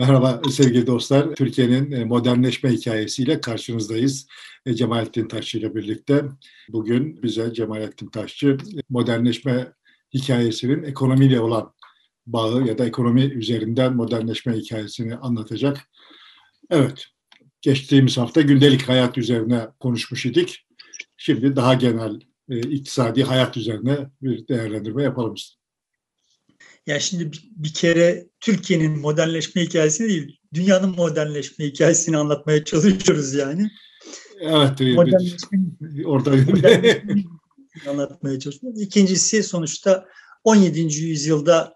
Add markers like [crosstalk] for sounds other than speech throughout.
Merhaba sevgili dostlar. Türkiye'nin e, modernleşme hikayesiyle karşınızdayız. E, Cemalettin Taşçı ile birlikte. Bugün bize Cemalettin Taşçı modernleşme hikayesinin ekonomiyle olan bağı ya da ekonomi üzerinden modernleşme hikayesini anlatacak. Evet, geçtiğimiz hafta gündelik hayat üzerine konuşmuş idik. Şimdi daha genel e, iktisadi hayat üzerine bir değerlendirme yapalım istedim. Ya şimdi bir, bir kere Türkiye'nin modernleşme hikayesini değil, dünyanın modernleşme hikayesini anlatmaya çalışıyoruz yani. Evet. Modernleşme, orada modernleşme anlatmaya çalışıyoruz. İkincisi sonuçta 17. yüzyılda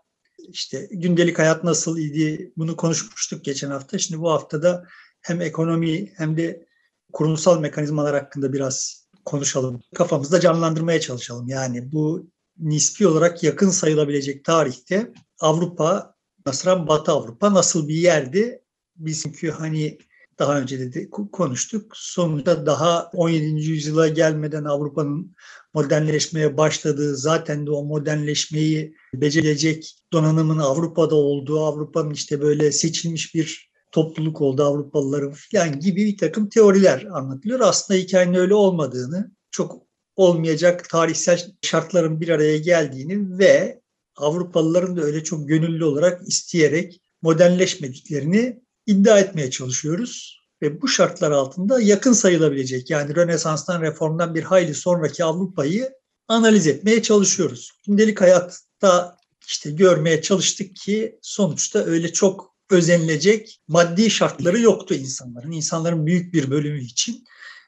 işte gündelik hayat nasıl idi bunu konuşmuştuk geçen hafta. Şimdi bu haftada hem ekonomi hem de kurumsal mekanizmalar hakkında biraz konuşalım. Kafamızda canlandırmaya çalışalım. Yani bu nispi olarak yakın sayılabilecek tarihte Avrupa, nasıl Batı Avrupa nasıl bir yerdi? Biz çünkü hani daha önce de konuştuk. Sonunda daha 17. yüzyıla gelmeden Avrupa'nın modernleşmeye başladığı, zaten de o modernleşmeyi becerecek donanımın Avrupa'da olduğu, Avrupa'nın işte böyle seçilmiş bir topluluk oldu Avrupalıların falan gibi bir takım teoriler anlatılıyor. Aslında hikayenin öyle olmadığını, çok olmayacak tarihsel şartların bir araya geldiğini ve Avrupalıların da öyle çok gönüllü olarak isteyerek modernleşmediklerini iddia etmeye çalışıyoruz. Ve bu şartlar altında yakın sayılabilecek yani Rönesans'tan reformdan bir hayli sonraki Avrupa'yı analiz etmeye çalışıyoruz. Gündelik hayatta işte görmeye çalıştık ki sonuçta öyle çok özenilecek maddi şartları yoktu insanların. İnsanların büyük bir bölümü için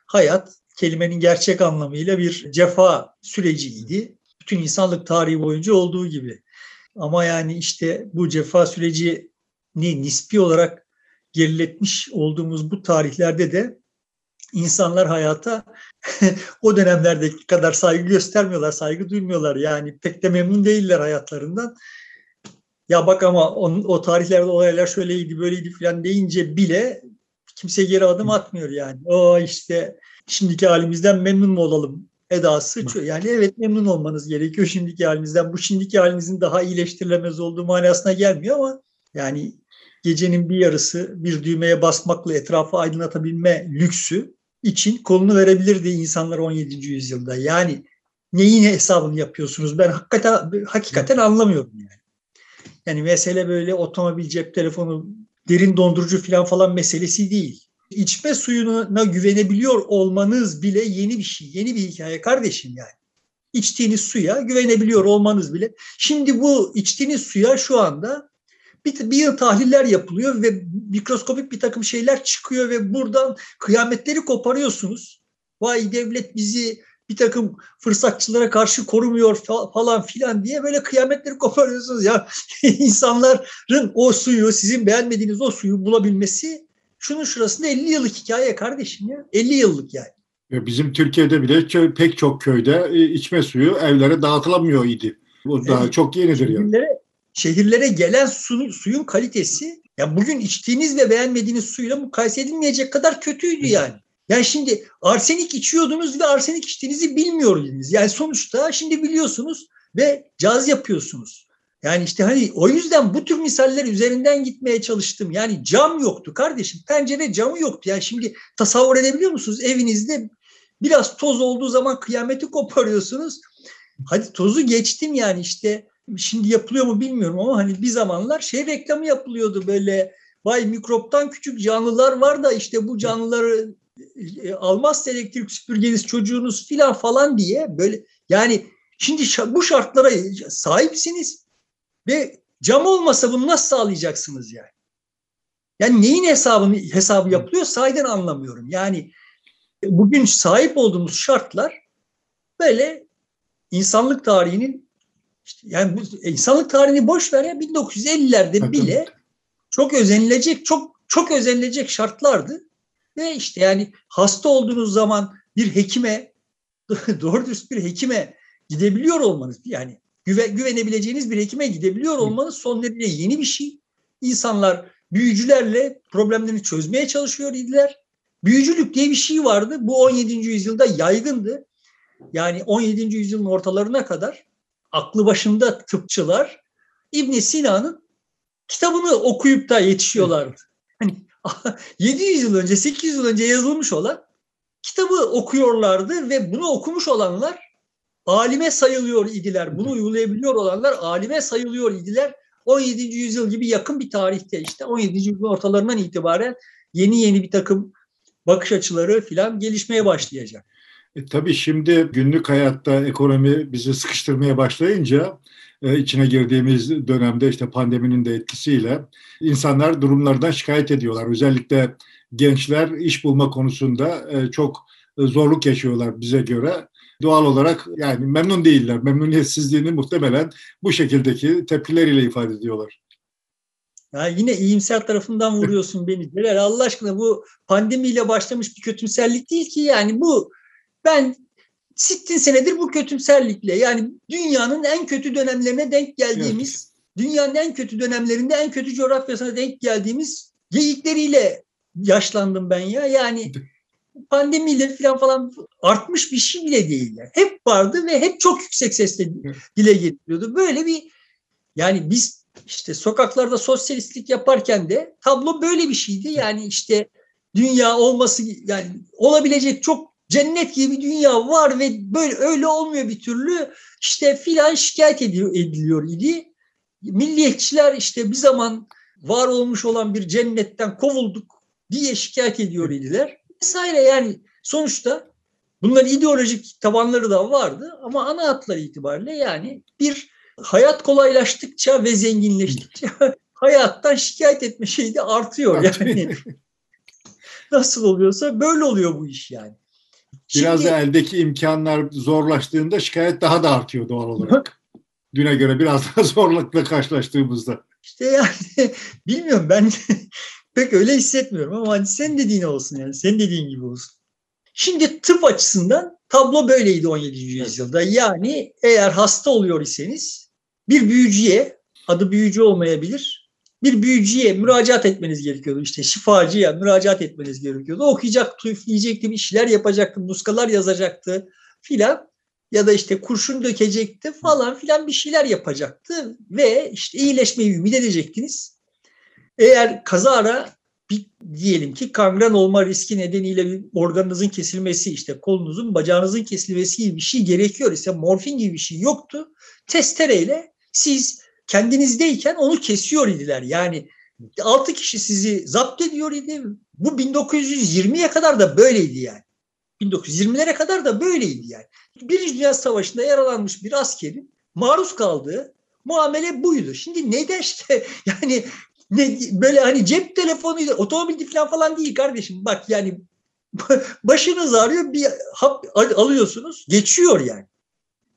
hayat kelimenin gerçek anlamıyla bir cefa süreciydi. Bütün insanlık tarihi boyunca olduğu gibi. Ama yani işte bu cefa sürecini nispi olarak geriletmiş olduğumuz bu tarihlerde de insanlar hayata [laughs] o dönemlerdeki kadar saygı göstermiyorlar, saygı duymuyorlar. Yani pek de memnun değiller hayatlarından. Ya bak ama on, o tarihlerde olaylar şöyleydi, böyleydi falan deyince bile kimse geri adım atmıyor yani. O işte şimdiki halimizden memnun mu olalım edası. Yani evet memnun olmanız gerekiyor şimdiki halinizden. Bu şimdiki halinizin daha iyileştirilemez olduğu manasına gelmiyor ama yani gecenin bir yarısı bir düğmeye basmakla etrafı aydınlatabilme lüksü için kolunu verebilirdi insanlar 17. yüzyılda. Yani neyin hesabını yapıyorsunuz? Ben hakikaten hakikaten anlamıyorum yani. Yani mesele böyle otomobil, cep telefonu, derin dondurucu falan falan meselesi değil içme suyuna güvenebiliyor olmanız bile yeni bir şey, yeni bir hikaye kardeşim yani. İçtiğiniz suya güvenebiliyor olmanız bile. Şimdi bu içtiğiniz suya şu anda bir, bir yıl tahliller yapılıyor ve mikroskopik bir takım şeyler çıkıyor ve buradan kıyametleri koparıyorsunuz. Vay devlet bizi bir takım fırsatçılara karşı korumuyor falan filan diye böyle kıyametleri koparıyorsunuz ya. [laughs] insanların o suyu, sizin beğenmediğiniz o suyu bulabilmesi şunun şurasında 50 yıllık hikaye kardeşim ya. 50 yıllık yani. Bizim Türkiye'de bile pek çok köyde e, içme suyu evlere dağıtılamıyor idi. Bu evet. daha çok yenidir şehirlere, yani. Şehirlere gelen su, suyun kalitesi ya bugün içtiğiniz ve beğenmediğiniz suyla mukayese edilmeyecek kadar kötüydü yani. Yani şimdi arsenik içiyordunuz ve arsenik içtiğinizi bilmiyordunuz. Yani sonuçta şimdi biliyorsunuz ve caz yapıyorsunuz. Yani işte hani o yüzden bu tür misaller üzerinden gitmeye çalıştım. Yani cam yoktu kardeşim. Pencere camı yoktu. Yani şimdi tasavvur edebiliyor musunuz? Evinizde biraz toz olduğu zaman kıyameti koparıyorsunuz. Hadi tozu geçtim yani işte şimdi yapılıyor mu bilmiyorum ama hani bir zamanlar şey reklamı yapılıyordu böyle vay mikroptan küçük canlılar var da işte bu canlıları e, almazsa elektrik süpürgeniz çocuğunuz filan falan diye böyle yani şimdi bu şartlara sahipsiniz ve cam olmasa bunu nasıl sağlayacaksınız yani? Yani neyin hesabını hesabı yapılıyor sahiden anlamıyorum. Yani bugün sahip olduğumuz şartlar böyle insanlık tarihinin işte yani bu insanlık tarihini boş ver ya 1950'lerde bile çok özenilecek çok çok özenilecek şartlardı. Ve işte yani hasta olduğunuz zaman bir hekime [laughs] doğru dürüst bir hekime gidebiliyor olmanız yani güve, güvenebileceğiniz bir hekime gidebiliyor olmanız son derece yeni bir şey. İnsanlar büyücülerle problemlerini çözmeye çalışıyor idiler. Büyücülük diye bir şey vardı. Bu 17. yüzyılda yaygındı. Yani 17. yüzyılın ortalarına kadar aklı başında tıpçılar İbn Sina'nın kitabını okuyup da yetişiyorlardı. Hani [laughs] 700 yıl önce, 800 yıl önce yazılmış olan kitabı okuyorlardı ve bunu okumuş olanlar alime sayılıyor idiler. Bunu uygulayabiliyor olanlar alime sayılıyor idiler. 17. yüzyıl gibi yakın bir tarihte işte 17. yüzyıl ortalarından itibaren yeni yeni bir takım bakış açıları filan gelişmeye başlayacak. E, tabii şimdi günlük hayatta ekonomi bizi sıkıştırmaya başlayınca e, içine girdiğimiz dönemde işte pandeminin de etkisiyle insanlar durumlardan şikayet ediyorlar. Özellikle gençler iş bulma konusunda e, çok zorluk yaşıyorlar bize göre. Doğal olarak yani memnun değiller. Memnuniyetsizliğini muhtemelen bu şekildeki tepkileriyle ifade ediyorlar. Ya yine iyimser tarafından vuruyorsun beni. [laughs] Celal Allah aşkına bu pandemiyle başlamış bir kötümserlik değil ki yani bu ben sittin senedir bu kötümserlikle yani dünyanın en kötü dönemlerine denk geldiğimiz evet. dünyanın en kötü dönemlerinde en kötü coğrafyasına denk geldiğimiz geyikleriyle yaşlandım ben ya. Yani [laughs] pandemiyle falan falan artmış bir şey bile değil. Yani. Hep vardı ve hep çok yüksek sesle dile getiriyordu. Böyle bir yani biz işte sokaklarda sosyalistlik yaparken de tablo böyle bir şeydi. Yani işte dünya olması yani olabilecek çok cennet gibi dünya var ve böyle öyle olmuyor bir türlü. İşte filan şikayet ediliyor, ediliyor idi. Milliyetçiler işte bir zaman var olmuş olan bir cennetten kovulduk diye şikayet ediyor idiler. Vesaire yani sonuçta bunların ideolojik tabanları da vardı ama ana hatları itibariyle yani bir hayat kolaylaştıkça ve zenginleştikçe [laughs] hayattan şikayet etme şeyi de artıyor yani. [laughs] Nasıl oluyorsa böyle oluyor bu iş yani. Biraz Şimdi, da eldeki imkanlar zorlaştığında şikayet daha da artıyor doğal olarak. Düne göre biraz daha [laughs] zorlukla karşılaştığımızda. İşte yani bilmiyorum ben pek öyle hissetmiyorum ama hani sen dediğin olsun yani sen dediğin gibi olsun. Şimdi tıp açısından tablo böyleydi 17. yüzyılda. Yani eğer hasta oluyor iseniz bir büyücüye, adı büyücü olmayabilir, bir büyücüye müracaat etmeniz gerekiyordu. İşte şifacıya müracaat etmeniz gerekiyordu. Okuyacak, üfleyecekti, bir şeyler yapacaktı, muskalar yazacaktı filan. Ya da işte kurşun dökecekti falan filan bir şeyler yapacaktı. Ve işte iyileşmeyi ümit edecektiniz. Eğer kazara bir, diyelim ki kangren olma riski nedeniyle bir organınızın kesilmesi işte kolunuzun bacağınızın kesilmesi gibi bir şey gerekiyor ise morfin gibi bir şey yoktu. Testereyle siz kendinizdeyken onu kesiyor idiler. Yani 6 kişi sizi zapt ediyor idi. Bu 1920'ye kadar da böyleydi yani. 1920'lere kadar da böyleydi yani. Birinci Dünya Savaşı'nda yaralanmış bir askerin maruz kaldığı muamele buydu. Şimdi neden işte [laughs] yani ne, böyle hani cep telefonuyla otomobil falan falan değil kardeşim. Bak yani [laughs] başınız ağrıyor bir hap alıyorsunuz geçiyor yani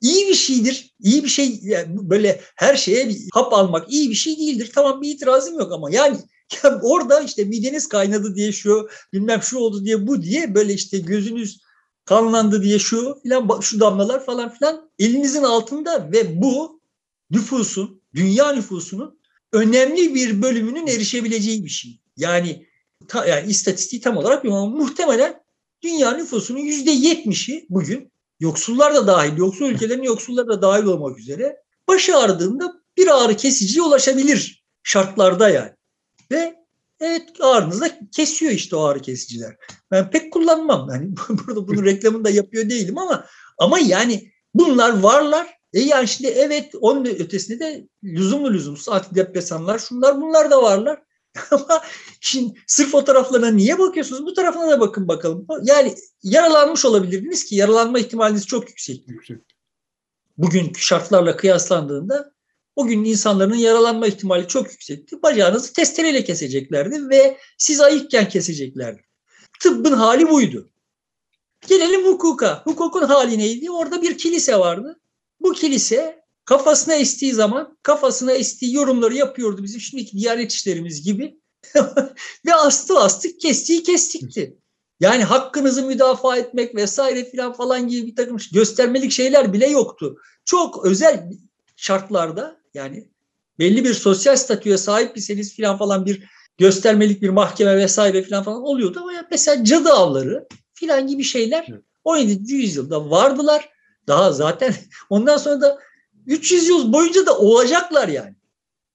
iyi bir şeydir. İyi bir şey yani böyle her şeye bir hap almak iyi bir şey değildir. Tamam bir itirazım yok ama yani [laughs] ya orada işte mideniz kaynadı diye şu bilmem şu oldu diye bu diye böyle işte gözünüz kanlandı diye şu filan şu damlalar falan filan elinizin altında ve bu nüfusun dünya nüfusunun önemli bir bölümünün erişebileceği bir şey. Yani ta, yani istatistiği tam olarak ama muhtemelen dünya nüfusunun yüzde yetmişi bugün yoksullar da dahil, yoksul ülkelerin yoksulları da dahil olmak üzere başı ağrıdığında bir ağrı kesiciye ulaşabilir şartlarda yani. Ve evet ağrınızda kesiyor işte o ağrı kesiciler. Ben pek kullanmam. Yani [laughs] burada bunun reklamını da yapıyor değilim ama ama yani bunlar varlar. E yani şimdi evet onun ötesinde de lüzumlu lüzumsuz antidepresanlar şunlar bunlar da varlar. [laughs] Ama şimdi sırf fotoğraflarına niye bakıyorsunuz? Bu tarafına da bakın bakalım. Yani yaralanmış olabilirdiniz ki yaralanma ihtimaliniz çok yüksek. Yüksek. Bugünkü şartlarla kıyaslandığında o gün insanların yaralanma ihtimali çok yüksekti. Bacağınızı testereyle keseceklerdi ve siz ayıkken keseceklerdi. Tıbbın hali buydu. Gelelim hukuka. Hukukun hali neydi? Orada bir kilise vardı. Bu kilise Kafasına estiği zaman kafasına estiği yorumları yapıyordu bizim şimdiki diyanet işlerimiz gibi. [laughs] Ve astı astık kestiği kestikti. Yani hakkınızı müdafaa etmek vesaire filan falan gibi bir takım göstermelik şeyler bile yoktu. Çok özel şartlarda yani belli bir sosyal statüye sahip iseniz filan falan bir göstermelik bir mahkeme vesaire filan falan oluyordu ama mesela cadı avları filan gibi şeyler 17. yüzyılda vardılar. Daha zaten [laughs] ondan sonra da 300 yıl boyunca da olacaklar yani.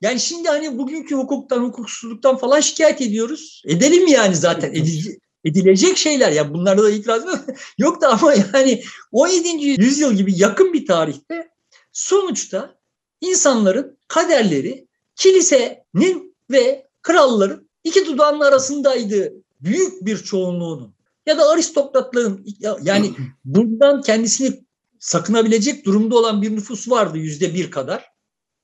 Yani şimdi hani bugünkü hukuktan, hukuksuzluktan falan şikayet ediyoruz. Edelim yani zaten. Edici, edilecek şeyler. Ya bunlarda da itiraz [laughs] yok da ama yani 17. yüzyıl gibi yakın bir tarihte sonuçta insanların kaderleri kilisenin ve kralların iki dudağının arasındaydı büyük bir çoğunluğunun ya da aristokratların yani [laughs] bundan kendisini sakınabilecek durumda olan bir nüfus vardı yüzde bir kadar.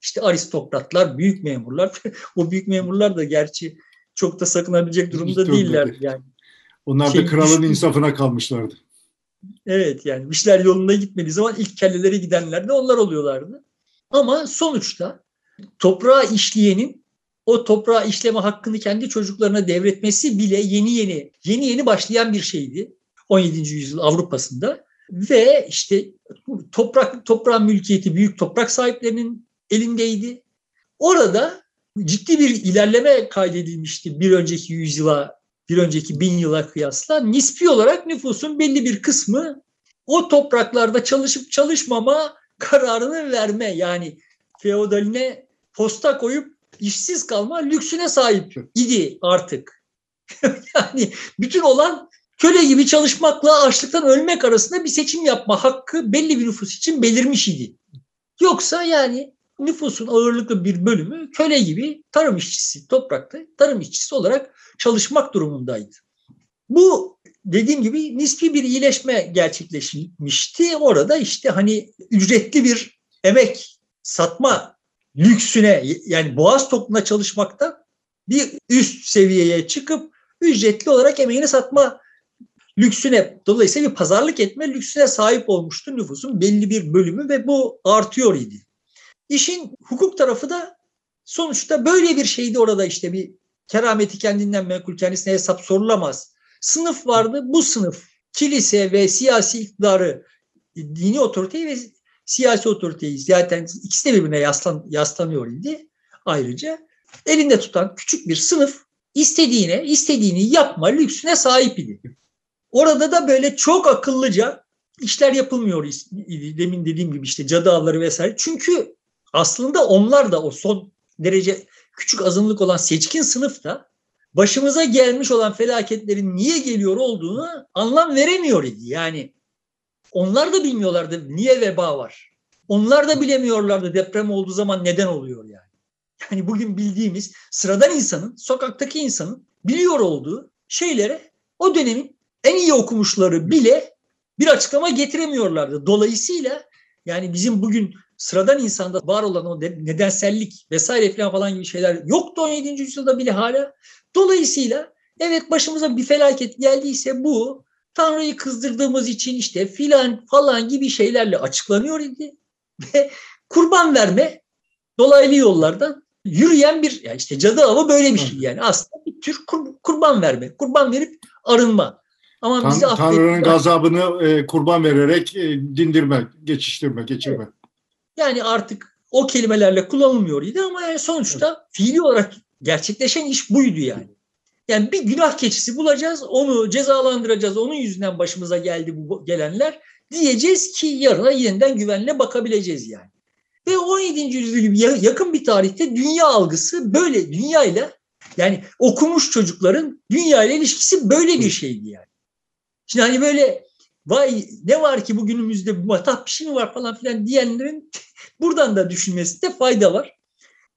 İşte aristokratlar, büyük memurlar. [laughs] o büyük memurlar da gerçi çok da sakınabilecek durumda değiller. Yani onlar şey, da kralın düşün... insafına kalmışlardı. Evet yani işler yolunda gitmediği zaman ilk kelleleri gidenler de onlar oluyorlardı. Ama sonuçta toprağa işleyenin o toprağa işleme hakkını kendi çocuklarına devretmesi bile yeni yeni yeni yeni başlayan bir şeydi 17. yüzyıl Avrupa'sında ve işte toprak toprağın mülkiyeti büyük toprak sahiplerinin elindeydi. Orada ciddi bir ilerleme kaydedilmişti bir önceki yüzyıla bir önceki bin yıla kıyasla nispi olarak nüfusun belli bir kısmı o topraklarda çalışıp çalışmama kararını verme yani feodaline posta koyup işsiz kalma lüksüne sahip idi artık. [laughs] yani bütün olan köle gibi çalışmakla açlıktan ölmek arasında bir seçim yapma hakkı belli bir nüfus için belirmiş idi. Yoksa yani nüfusun ağırlıklı bir bölümü köle gibi tarım işçisi, toprakta tarım işçisi olarak çalışmak durumundaydı. Bu dediğim gibi nispi bir iyileşme gerçekleşmişti. Orada işte hani ücretli bir emek satma lüksüne yani boğaz toplumunda çalışmakta bir üst seviyeye çıkıp ücretli olarak emeğini satma lüksüne dolayısıyla bir pazarlık etme lüksüne sahip olmuştu nüfusun belli bir bölümü ve bu artıyor idi. İşin hukuk tarafı da sonuçta böyle bir şeydi orada işte bir kerameti kendinden menkul kendisine hesap sorulamaz. Sınıf vardı bu sınıf kilise ve siyasi iktidarı dini otoriteyi ve siyasi otoriteyi zaten ikisi de birbirine yaslan, yaslanıyor idi. Ayrıca elinde tutan küçük bir sınıf istediğine istediğini yapma lüksüne sahip idi. Orada da böyle çok akıllıca işler yapılmıyor demin dediğim gibi işte cadı avları vesaire. Çünkü aslında onlar da o son derece küçük azınlık olan seçkin sınıf da başımıza gelmiş olan felaketlerin niye geliyor olduğunu anlam veremiyor idi. Yani onlar da bilmiyorlardı niye veba var. Onlar da bilemiyorlardı deprem olduğu zaman neden oluyor yani. Yani bugün bildiğimiz sıradan insanın, sokaktaki insanın biliyor olduğu şeylere o dönemin en iyi okumuşları bile bir açıklama getiremiyorlardı. Dolayısıyla yani bizim bugün sıradan insanda var olan o nedensellik vesaire falan falan gibi şeyler yoktu 17. yüzyılda bile hala. Dolayısıyla evet başımıza bir felaket geldiyse bu Tanrı'yı kızdırdığımız için işte filan falan gibi şeylerle açıklanıyor idi. [laughs] Ve kurban verme dolaylı yollardan yürüyen bir yani işte cadı avı böyle bir şey yani aslında bir tür kur, kurban verme, kurban verip arınma. Ama Tan- bizi Tanrı'nın gazabını e, kurban vererek e, dindirme, geçiştirme, geçirme. Evet. Yani artık o kelimelerle kullanılmıyor idi ama yani sonuçta evet. fiili olarak gerçekleşen iş buydu yani. Yani bir günah keçisi bulacağız, onu cezalandıracağız, onun yüzünden başımıza geldi bu gelenler diyeceğiz ki yarına yeniden güvenle bakabileceğiz yani. Ve 17. yüzyıl gibi yakın bir tarihte dünya algısı böyle dünya ile yani okumuş çocukların dünya ile ilişkisi böyle bir şeydi yani. Şimdi hani böyle vay ne var ki bugünümüzde bu matah bir şey mi var falan filan diyenlerin [laughs] buradan da düşünmesinde fayda var.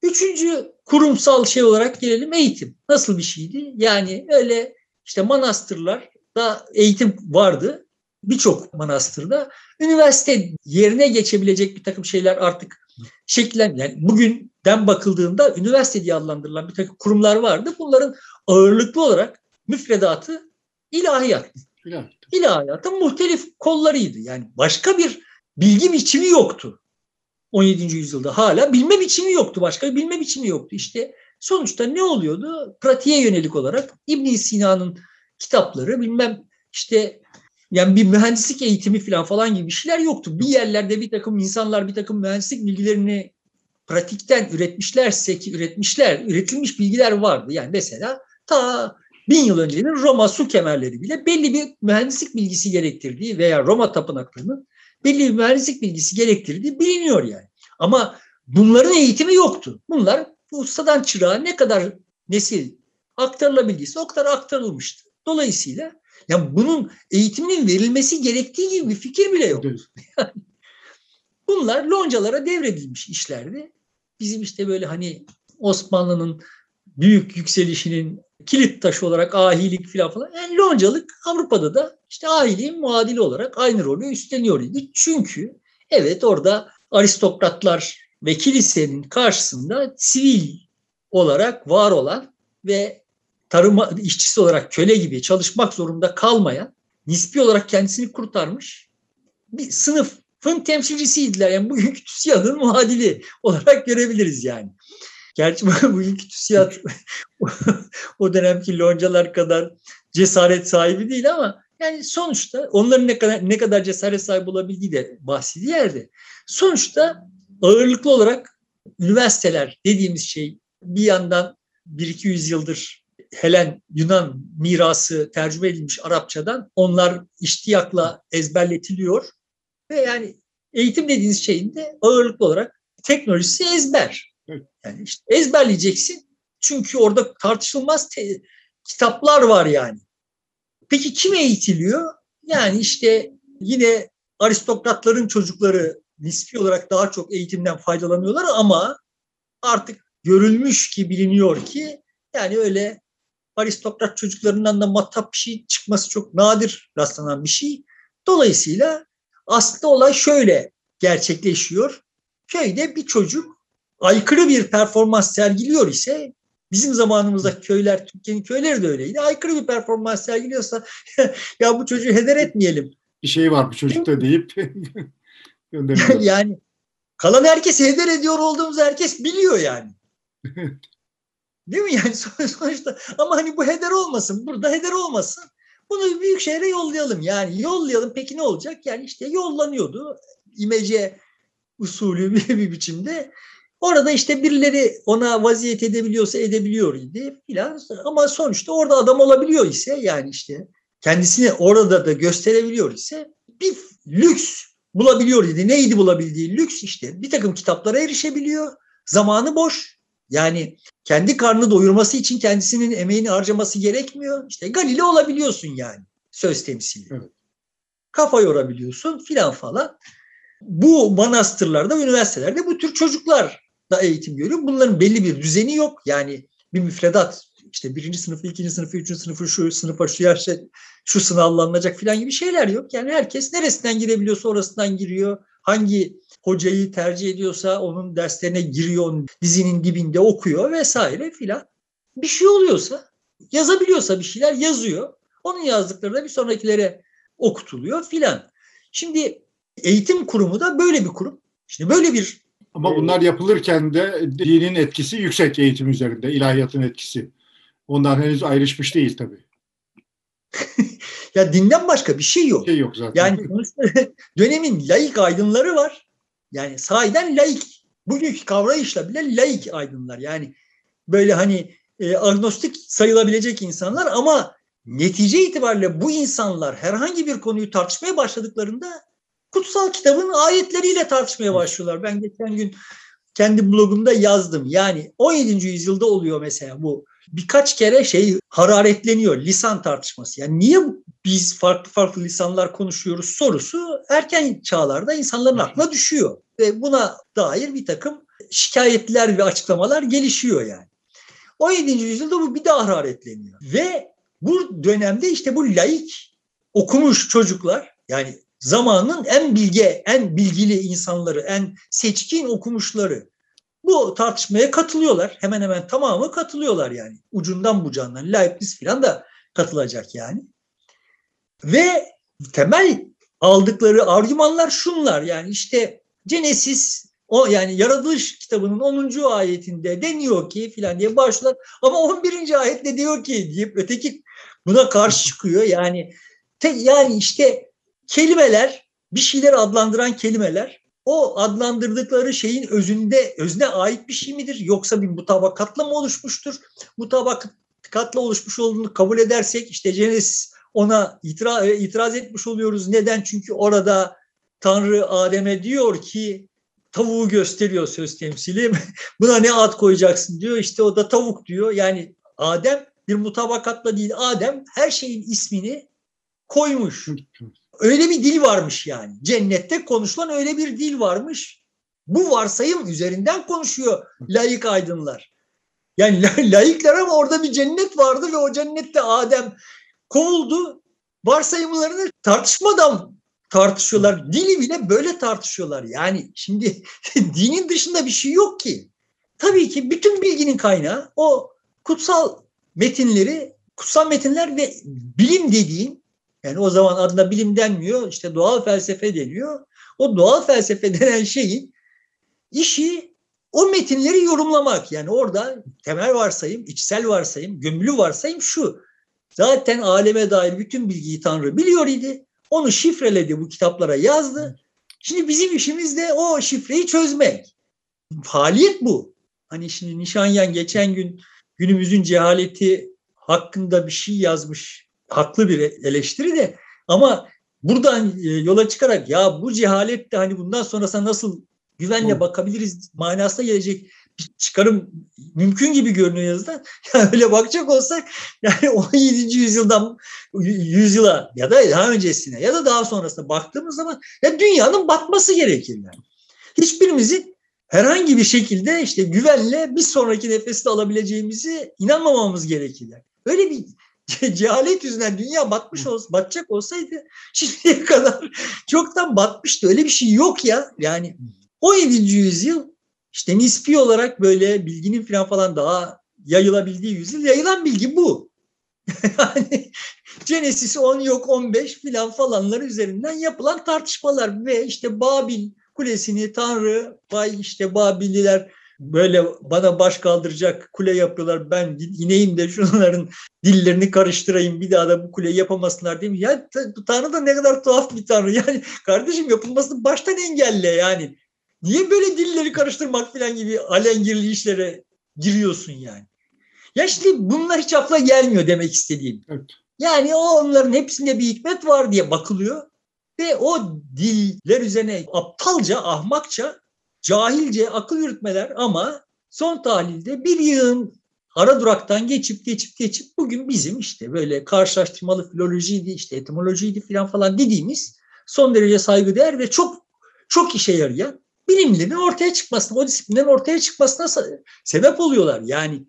Üçüncü kurumsal şey olarak gelelim eğitim. Nasıl bir şeydi? Yani öyle işte manastırlar da eğitim vardı. Birçok manastırda. Üniversite yerine geçebilecek bir takım şeyler artık şekillen yani bugünden bakıldığında üniversite diye adlandırılan bir takım kurumlar vardı. Bunların ağırlıklı olarak müfredatı ilahiyat. İlahiyat. İlahiyatın muhtelif kollarıydı. Yani başka bir bilgi biçimi yoktu. 17. yüzyılda hala bilme biçimi yoktu. Başka bir bilme biçimi yoktu. İşte sonuçta ne oluyordu? Pratiğe yönelik olarak İbn Sina'nın kitapları bilmem işte yani bir mühendislik eğitimi falan falan gibi şeyler yoktu. Bir yerlerde bir takım insanlar bir takım mühendislik bilgilerini pratikten üretmişlerse ki üretmişler, üretilmiş bilgiler vardı. Yani mesela ta bin yıl öncenin Roma su kemerleri bile belli bir mühendislik bilgisi gerektirdiği veya Roma tapınaklarının belli bir mühendislik bilgisi gerektirdiği biliniyor yani. Ama bunların eğitimi yoktu. Bunlar bu ustadan çırağa ne kadar nesil aktarılabildiyse o kadar aktarılmıştı. Dolayısıyla yani bunun eğitiminin verilmesi gerektiği gibi bir fikir bile yok. bunlar loncalara devredilmiş işlerdi. Bizim işte böyle hani Osmanlı'nın büyük yükselişinin kilit taşı olarak ahilik filan falan. Yani loncalık Avrupa'da da işte ahiliğin muadili olarak aynı rolü üstleniyor idi. Çünkü evet orada aristokratlar ve kilisenin karşısında sivil olarak var olan ve tarım işçisi olarak köle gibi çalışmak zorunda kalmayan, nispi olarak kendisini kurtarmış bir sınıfın temsilcisiydiler. Yani bugünkü TÜSİAD'ın muadili olarak görebiliriz yani. Gerçi [laughs] bugünkü TÜSİAD [laughs] o dönemki loncalar kadar cesaret sahibi değil ama yani sonuçta onların ne kadar ne kadar cesaret sahibi olabildiği de bahsi yerde. Sonuçta ağırlıklı olarak üniversiteler dediğimiz şey bir yandan 1-200 yıldır Helen Yunan mirası tercüme edilmiş Arapçadan onlar iştiyakla ezberletiliyor ve yani eğitim dediğiniz şeyin de ağırlıklı olarak teknolojisi ezber. Yani işte ezberleyeceksin çünkü orada tartışılmaz te- kitaplar var yani. Peki kim eğitiliyor? Yani işte yine aristokratların çocukları nispi olarak daha çok eğitimden faydalanıyorlar ama artık görülmüş ki biliniyor ki yani öyle aristokrat çocuklarından da matap bir şey çıkması çok nadir rastlanan bir şey. Dolayısıyla aslında olay şöyle gerçekleşiyor. Köyde bir çocuk aykırı bir performans sergiliyor ise bizim zamanımızda köyler, Türkiye'nin köyleri de öyleydi. Aykırı bir performans sergiliyorsa [laughs] ya bu çocuğu heder etmeyelim. Bir şey var bu çocukta deyip [laughs] [laughs] yani kalan herkes heder ediyor olduğumuz herkes biliyor yani. Değil mi? Yani sonuçta ama hani bu heder olmasın burada heder olmasın. Bunu büyük şehre yollayalım. Yani yollayalım. Peki ne olacak? Yani işte yollanıyordu. İmece usulü bir, bir biçimde orada işte birileri ona vaziyet edebiliyorsa edebiliyor idi filan ama sonuçta orada adam olabiliyor ise yani işte kendisini orada da gösterebiliyor ise bir lüks bulabiliyor idi. Neydi bulabildiği lüks işte bir takım kitaplara erişebiliyor. Zamanı boş. Yani kendi karnını doyurması için kendisinin emeğini harcaması gerekmiyor. İşte Galile olabiliyorsun yani söz temsili. Evet. Kafa yorabiliyorsun filan falan. Bu manastırlarda, üniversitelerde bu tür çocuklar da eğitim görüyor. Bunların belli bir düzeni yok. Yani bir müfredat işte birinci sınıfı, ikinci sınıfı, üçüncü sınıfı şu sınıfa şu yaşta şu sınavlanacak filan gibi şeyler yok. Yani herkes neresinden girebiliyorsa orasından giriyor. Hangi hocayı tercih ediyorsa onun derslerine giriyor, dizinin dibinde okuyor vesaire filan. Bir şey oluyorsa, yazabiliyorsa bir şeyler yazıyor. Onun yazdıkları da bir sonrakilere okutuluyor filan. Şimdi eğitim kurumu da böyle bir kurum. Şimdi böyle bir ama bunlar yapılırken de dinin etkisi yüksek eğitim üzerinde, ilahiyatın etkisi. Ondan henüz ayrışmış değil tabii. [laughs] ya dinden başka bir şey yok. Şey yok zaten. Yani [laughs] dönemin laik aydınları var. Yani sahiden laik. Bugünkü kavrayışla bile laik aydınlar. Yani böyle hani e, agnostik sayılabilecek insanlar ama netice itibariyle bu insanlar herhangi bir konuyu tartışmaya başladıklarında kutsal kitabın ayetleriyle tartışmaya başlıyorlar. Ben geçen gün kendi blogumda yazdım. Yani 17. yüzyılda oluyor mesela bu birkaç kere şey hararetleniyor lisan tartışması. Yani niye biz farklı farklı lisanlar konuşuyoruz sorusu erken çağlarda insanların aklına düşüyor. Ve buna dair bir takım şikayetler ve açıklamalar gelişiyor yani. 17. yüzyılda bu bir daha hararetleniyor. Ve bu dönemde işte bu laik okumuş çocuklar yani zamanın en bilge, en bilgili insanları, en seçkin okumuşları bu tartışmaya katılıyorlar. Hemen hemen tamamı katılıyorlar yani. Ucundan bucağından. Leibniz falan da katılacak yani. Ve temel aldıkları argümanlar şunlar yani işte Genesis o yani yaratılış kitabının 10. ayetinde deniyor ki filan diye başlar ama 11. ayette diyor ki diye öteki buna karşı çıkıyor yani te, yani işte kelimeler bir şeyler adlandıran kelimeler o adlandırdıkları şeyin özünde özne ait bir şey midir yoksa bir mutabakatla mı oluşmuştur? Mutabakatla oluşmuş olduğunu kabul edersek işte Genesis ona itiraz, itiraz etmiş oluyoruz. Neden? Çünkü orada Tanrı Adem'e diyor ki tavuğu gösteriyor söz temsili. [laughs] Buna ne ad koyacaksın diyor. İşte o da tavuk diyor. Yani Adem bir mutabakatla değil. Adem her şeyin ismini koymuş. Öyle bir dil varmış yani. Cennette konuşulan öyle bir dil varmış. Bu varsayım üzerinden konuşuyor layık aydınlar. Yani layıklar [laughs] ama orada bir cennet vardı ve o cennette Adem kovuldu. Varsayımlarını tartışmadan tartışıyorlar. Dili bile böyle tartışıyorlar. Yani şimdi [laughs] dinin dışında bir şey yok ki. Tabii ki bütün bilginin kaynağı o kutsal metinleri, kutsal metinler ve bilim dediğin yani o zaman adına bilim denmiyor, işte doğal felsefe deniyor. O doğal felsefe denen şeyin işi o metinleri yorumlamak. Yani orada temel varsayım, içsel varsayım, gömülü varsayım şu. Zaten aleme dair bütün bilgiyi Tanrı biliyor idi. Onu şifreledi, bu kitaplara yazdı. Şimdi bizim işimiz de o şifreyi çözmek. Faaliyet bu. Hani şimdi Nişanyan geçen gün günümüzün cehaleti hakkında bir şey yazmış. Haklı bir eleştiri de ama buradan e, yola çıkarak ya bu cehalet de hani bundan sonrasına nasıl güvenle bakabiliriz manasına gelecek bir çıkarım mümkün gibi görünüyor yazıda. [laughs] Yani öyle bakacak olsak yani [laughs] 17. yüzyıldan yüzyıla ya da daha öncesine ya da daha sonrasına baktığımız zaman ya dünyanın batması gerekir yani. Hiçbirimizin herhangi bir şekilde işte güvenle bir sonraki nefeste alabileceğimizi inanmamamız gerekir. Yani. Öyle bir cehalet yüzünden dünya batmış olsa, batacak olsaydı [laughs] şimdiye kadar çoktan batmıştı. Öyle bir şey yok ya. Yani 17. yüzyıl işte nispi olarak böyle bilginin falan falan daha yayılabildiği yüzyıl. Yayılan bilgi bu. [laughs] yani Genesis 10 yok 15 filan falanlar üzerinden yapılan tartışmalar ve işte Babil kulesini Tanrı, vay işte Babilliler böyle bana baş kaldıracak kule yapıyorlar. Ben ineyim de şunların dillerini karıştırayım bir daha da bu kuleyi yapamasınlar değil mi? Ya Tanrı da ne kadar tuhaf bir Tanrı. [laughs] Yani kardeşim yapılmasını baştan engelle yani. Niye böyle dilleri karıştırmak falan gibi alengirli işlere giriyorsun yani? Ya şimdi bunlar hiç akla gelmiyor demek istediğim. Evet. Yani o onların hepsinde bir hikmet var diye bakılıyor. Ve o diller üzerine aptalca, ahmakça, cahilce akıl yürütmeler ama son tahlilde bir yığın ara duraktan geçip geçip geçip bugün bizim işte böyle karşılaştırmalı filolojiydi, işte etimolojiydi falan falan dediğimiz son derece saygıdeğer ve çok çok işe yarayan bilimlerin ortaya çıkmasına, o disiplinlerin ortaya çıkmasına sebep oluyorlar. Yani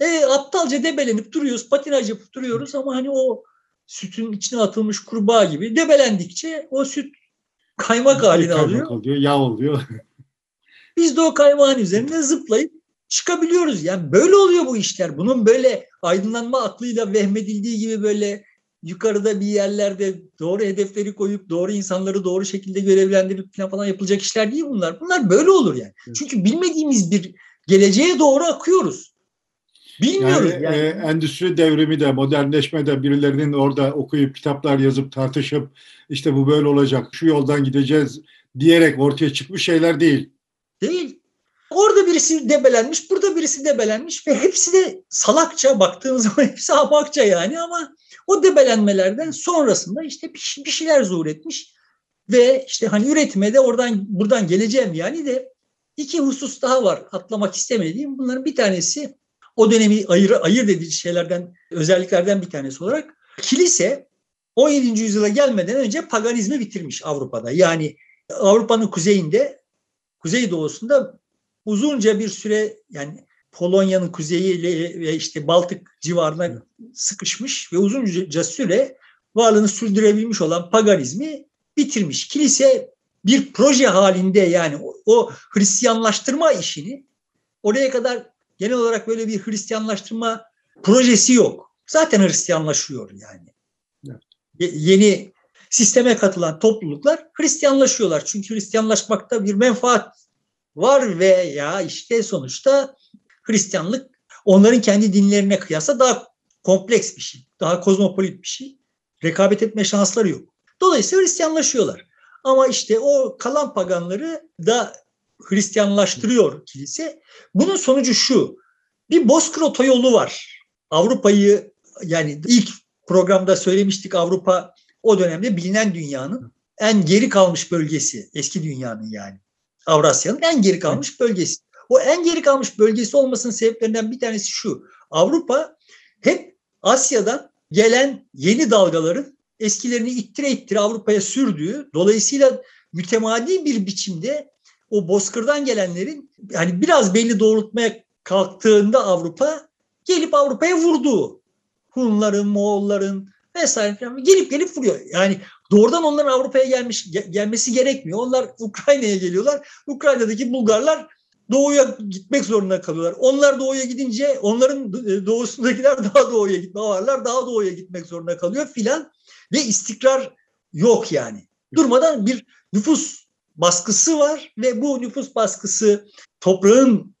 e, aptalca debelenip duruyoruz, patinaj yapıp duruyoruz ama hani o sütün içine atılmış kurbağa gibi debelendikçe o süt kaymak halini kaymak alıyor. oluyor. Yağ oluyor. Biz de o kaymağın üzerine zıplayıp çıkabiliyoruz. Yani böyle oluyor bu işler. Bunun böyle aydınlanma aklıyla vehmedildiği gibi böyle yukarıda bir yerlerde doğru hedefleri koyup doğru insanları doğru şekilde görevlendirip falan, falan yapılacak işler değil bunlar. Bunlar böyle olur yani. Evet. Çünkü bilmediğimiz bir geleceğe doğru akıyoruz. Bilmiyoruz yani. yani. E, endüstri devrimi de modernleşme de birilerinin orada okuyup kitaplar yazıp tartışıp işte bu böyle olacak şu yoldan gideceğiz diyerek ortaya çıkmış şeyler değil. Değil. Orada birisi debelenmiş, burada birisi debelenmiş ve hepsi de salakça baktığımız zaman [laughs] hepsi ahmakça yani ama o debelenmelerden sonrasında işte bir şeyler zuhur etmiş ve işte hani üretime de oradan buradan geleceğim yani de iki husus daha var atlamak istemediğim. Bunların bir tanesi o dönemi ayır, ayırt edici şeylerden, özelliklerden bir tanesi olarak kilise 17. yüzyıla gelmeden önce paganizmi bitirmiş Avrupa'da. Yani Avrupa'nın kuzeyinde, kuzeydoğusunda uzunca bir süre yani Polonya'nın kuzeyiyle ve işte Baltık civarına sıkışmış ve uzunca süre varlığını sürdürebilmiş olan paganizmi bitirmiş. Kilise bir proje halinde yani o, o Hristiyanlaştırma işini oraya kadar genel olarak böyle bir Hristiyanlaştırma projesi yok. Zaten Hristiyanlaşıyor yani. Evet. Yeni sisteme katılan topluluklar Hristiyanlaşıyorlar. Çünkü Hristiyanlaşmakta bir menfaat var ve ya işte sonuçta Hristiyanlık onların kendi dinlerine kıyasla daha kompleks bir şey, daha kozmopolit bir şey. Rekabet etme şansları yok. Dolayısıyla Hristiyanlaşıyorlar. Ama işte o kalan paganları da Hristiyanlaştırıyor kilise. Bunun sonucu şu. Bir Bozkır otoyolu var. Avrupa'yı yani ilk programda söylemiştik Avrupa o dönemde bilinen dünyanın en geri kalmış bölgesi. Eski dünyanın yani. Avrasya'nın en geri kalmış bölgesi. O en geri kalmış bölgesi olmasının sebeplerinden bir tanesi şu. Avrupa hep Asya'dan gelen yeni dalgaların eskilerini ittire ittire Avrupa'ya sürdüğü, dolayısıyla mütemadi bir biçimde o bozkırdan gelenlerin yani biraz belli doğrultmaya kalktığında Avrupa gelip Avrupa'ya vurduğu. Hunların, Moğolların vesaire falan gelip gelip vuruyor. Yani doğrudan onların Avrupa'ya gelmiş gelmesi gerekmiyor. Onlar Ukrayna'ya geliyorlar. Ukrayna'daki Bulgarlar doğuya gitmek zorunda kalıyorlar. Onlar doğuya gidince onların doğusundakiler [laughs] daha doğuya gitme varlar. Daha doğuya gitmek zorunda kalıyor filan ve istikrar yok yani. Durmadan bir nüfus baskısı var ve bu nüfus baskısı toprağın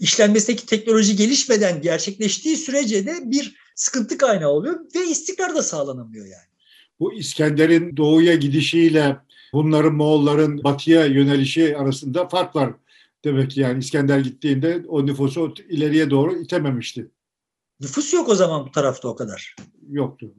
işlenmesindeki teknoloji gelişmeden gerçekleştiği sürece de bir sıkıntı kaynağı oluyor ve istikrar da sağlanamıyor yani. Bu İskender'in doğuya gidişiyle bunların Moğolların batıya yönelişi arasında fark var. Demek ki yani İskender gittiğinde o nüfusu ileriye doğru itememişti. Nüfus yok o zaman bu tarafta o kadar. Yoktu.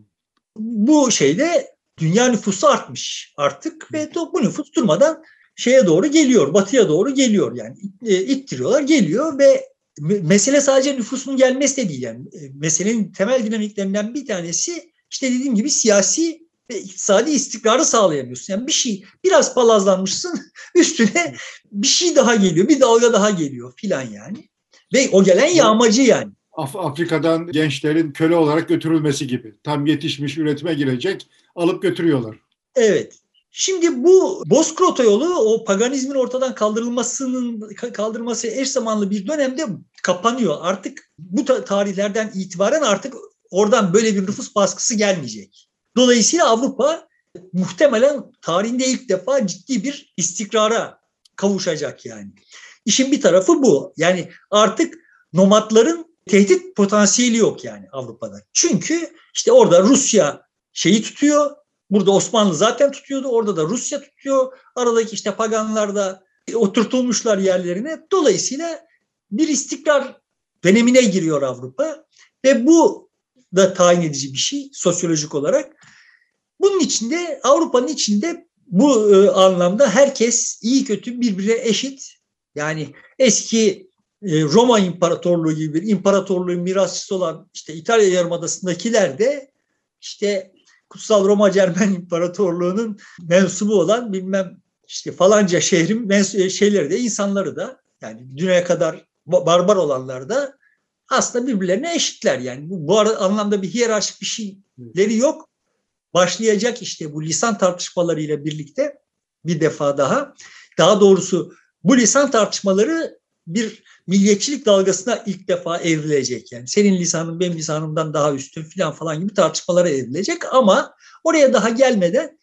Bu şeyde dünya nüfusu artmış artık ve bu nüfus durmadan şeye doğru geliyor, batıya doğru geliyor yani e, ittiriyorlar geliyor ve mesele sadece nüfusun gelmesi de değil yani e, meselenin temel dinamiklerinden bir tanesi işte dediğim gibi siyasi ve iktisadi istikrarı sağlayamıyorsun. Yani bir şey biraz palazlanmışsın [laughs] üstüne bir şey daha geliyor, bir dalga daha geliyor filan yani. Ve o gelen yağmacı yani. Af Afrika'dan gençlerin köle olarak götürülmesi gibi. Tam yetişmiş üretime girecek alıp götürüyorlar. Evet. Şimdi bu Bozkır yolu o paganizmin ortadan kaldırılmasının kaldırılması eş zamanlı bir dönemde kapanıyor. Artık bu tarihlerden itibaren artık oradan böyle bir nüfus baskısı gelmeyecek. Dolayısıyla Avrupa muhtemelen tarihinde ilk defa ciddi bir istikrara kavuşacak yani. İşin bir tarafı bu. Yani artık nomadların tehdit potansiyeli yok yani Avrupa'da. Çünkü işte orada Rusya şeyi tutuyor, Burada Osmanlı zaten tutuyordu. Orada da Rusya tutuyor. Aradaki işte paganlar da oturtulmuşlar yerlerine. Dolayısıyla bir istikrar dönemine giriyor Avrupa. Ve bu da tayin edici bir şey sosyolojik olarak. Bunun içinde Avrupa'nın içinde bu e, anlamda herkes iyi kötü birbirine eşit. Yani eski e, Roma İmparatorluğu gibi bir imparatorluğun mirasçısı olan işte İtalya Yarımadası'ndakiler de işte Kutsal Roma Cermen İmparatorluğu'nun mensubu olan bilmem işte falanca şehrin e, şeyleri de insanları da yani dünyaya kadar barbar olanlar da aslında birbirlerine eşitler yani. Bu, bu anlamda bir hiyerarşik bir şeyleri yok. Başlayacak işte bu lisan tartışmalarıyla birlikte bir defa daha. Daha doğrusu bu lisan tartışmaları bir milliyetçilik dalgasına ilk defa evrilecek. Yani senin lisanın benim lisanımdan daha üstün filan falan gibi tartışmalara evrilecek ama oraya daha gelmeden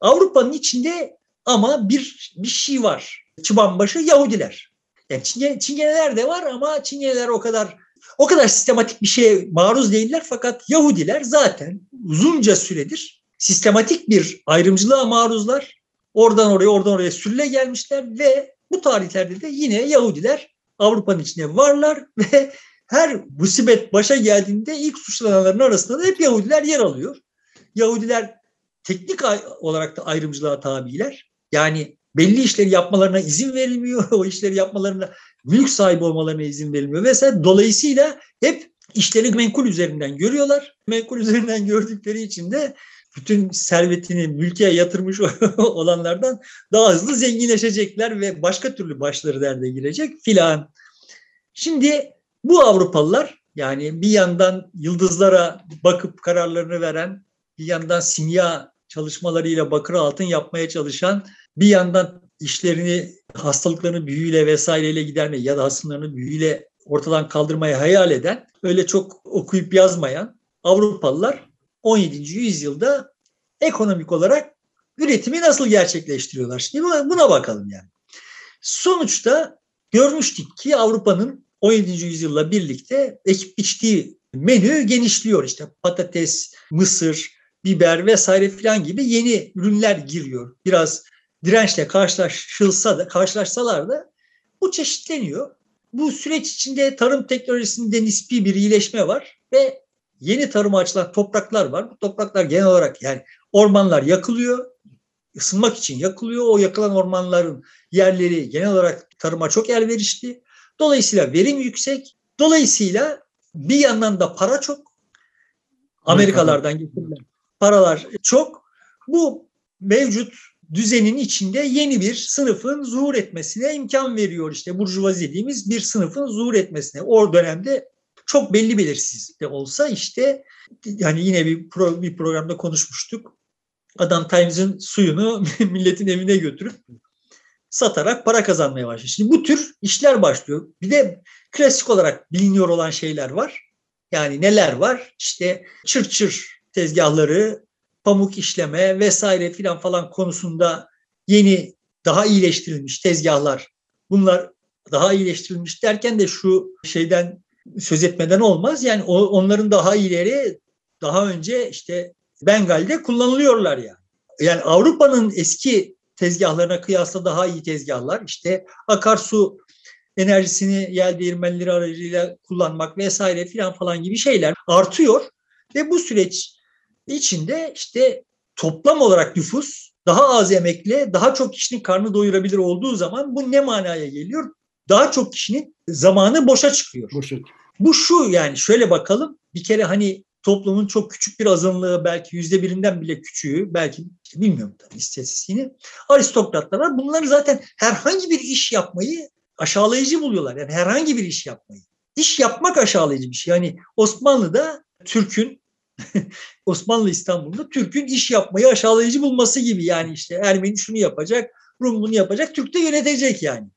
Avrupa'nın içinde ama bir bir şey var. Çıbanbaşı Yahudiler. Yani Çinge, Çingeneler de var ama Çingeneler o kadar o kadar sistematik bir şeye maruz değiller fakat Yahudiler zaten uzunca süredir sistematik bir ayrımcılığa maruzlar. Oradan oraya oradan oraya sürüle gelmişler ve bu tarihlerde de yine Yahudiler Avrupa'nın içinde varlar [laughs] ve her musibet başa geldiğinde ilk suçlananların arasında da hep Yahudiler yer alıyor. Yahudiler teknik olarak da ayrımcılığa tabiler. Yani belli işleri yapmalarına izin verilmiyor. [laughs] O işleri yapmalarına mülk sahibi olmalarına izin verilmiyor vesaire. Dolayısıyla hep işleri menkul üzerinden görüyorlar. Menkul üzerinden gördükleri için de bütün servetini mülkiye yatırmış [laughs] olanlardan daha hızlı zenginleşecekler ve başka türlü başları derde girecek filan. Şimdi bu Avrupalılar yani bir yandan yıldızlara bakıp kararlarını veren, bir yandan simya çalışmalarıyla bakır altın yapmaya çalışan, bir yandan işlerini hastalıklarını büyüyle vesaireyle gidermeye ya da hasımlarını büyüyle ortadan kaldırmaya hayal eden, öyle çok okuyup yazmayan Avrupalılar 17. yüzyılda ekonomik olarak üretimi nasıl gerçekleştiriyorlar? Şimdi buna bakalım yani. Sonuçta görmüştük ki Avrupa'nın 17. yüzyılla birlikte ekip biçtiği menü genişliyor. İşte patates, mısır, biber vesaire filan gibi yeni ürünler giriyor. Biraz dirençle karşılaşılsa da karşılaşsalar da bu çeşitleniyor. Bu süreç içinde tarım teknolojisinde nispi bir iyileşme var ve yeni tarıma açılan topraklar var. Bu topraklar genel olarak yani ormanlar yakılıyor. ısınmak için yakılıyor. O yakılan ormanların yerleri genel olarak tarıma çok elverişli. Dolayısıyla verim yüksek. Dolayısıyla bir yandan da para çok. Amerikalardan getirilen paralar çok. Bu mevcut düzenin içinde yeni bir sınıfın zuhur etmesine imkan veriyor. işte burjuvazi dediğimiz bir sınıfın zuhur etmesine. O dönemde çok belli belirsiz de olsa işte yani yine bir, pro, bir programda konuşmuştuk. Adam Times'ın suyunu [laughs] milletin evine götürüp satarak para kazanmaya başlıyor. Şimdi bu tür işler başlıyor. Bir de klasik olarak biliniyor olan şeyler var. Yani neler var? İşte çır çır tezgahları, pamuk işleme vesaire filan falan konusunda yeni daha iyileştirilmiş tezgahlar. Bunlar daha iyileştirilmiş derken de şu şeyden söz etmeden olmaz. Yani onların daha ileri daha önce işte Bengal'de kullanılıyorlar yani. Yani Avrupa'nın eski tezgahlarına kıyasla daha iyi tezgahlar. İşte akarsu enerjisini yel değirmenleri aracılığıyla kullanmak vesaire filan falan gibi şeyler artıyor. Ve bu süreç içinde işte toplam olarak nüfus daha az emekle daha çok kişinin karnı doyurabilir olduğu zaman bu ne manaya geliyor? Daha çok kişinin zamanı boşa çıkıyor. Boşa. Bu şu yani şöyle bakalım bir kere hani toplumun çok küçük bir azınlığı belki yüzde birinden bile küçüğü belki bilmiyorum tabii istatistiğini aristokratlar var. Bunlar zaten herhangi bir iş yapmayı aşağılayıcı buluyorlar. Yani herhangi bir iş yapmayı. İş yapmak aşağılayıcı bir şey. Yani Osmanlı'da Türk'ün [laughs] Osmanlı İstanbul'da Türk'ün iş yapmayı aşağılayıcı bulması gibi. Yani işte Ermeni şunu yapacak, Rum bunu yapacak, Türk de yönetecek yani.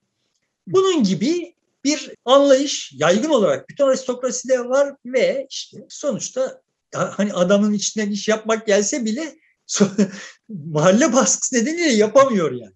Bunun gibi bir anlayış yaygın olarak bütün aristokraside var ve işte sonuçta hani adamın içinden iş yapmak gelse bile [laughs] mahalle baskısı nedeniyle yapamıyor yani.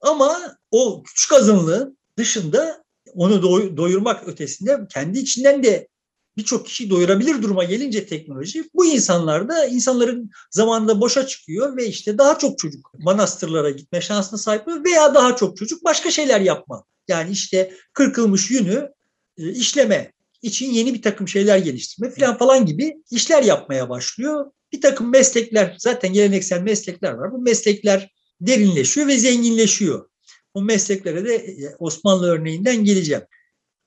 Ama o küçük azınlığın dışında onu doyurmak ötesinde kendi içinden de birçok kişi doyurabilir duruma gelince teknoloji bu insanlar da insanların zamanında boşa çıkıyor ve işte daha çok çocuk manastırlara gitme şansına sahip oluyor veya daha çok çocuk başka şeyler yapma. Yani işte kırkılmış yünü e, işleme için yeni bir takım şeyler geliştirme falan falan gibi işler yapmaya başlıyor. Bir takım meslekler zaten geleneksel meslekler var. Bu meslekler derinleşiyor ve zenginleşiyor. O mesleklere de e, Osmanlı örneğinden geleceğim.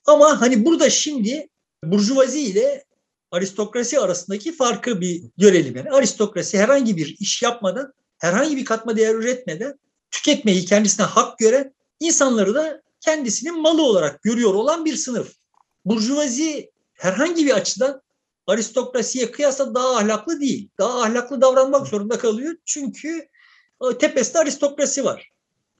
Ama hani burada şimdi burjuvazi ile aristokrasi arasındaki farkı bir görelim. Yani aristokrasi herhangi bir iş yapmadan, herhangi bir katma değer üretmeden tüketmeyi kendisine hak gören, insanları da kendisinin malı olarak görüyor olan bir sınıf. Burjuvazi herhangi bir açıdan aristokrasiye kıyasla daha ahlaklı değil. Daha ahlaklı davranmak zorunda kalıyor. Çünkü e, tepesinde aristokrasi var.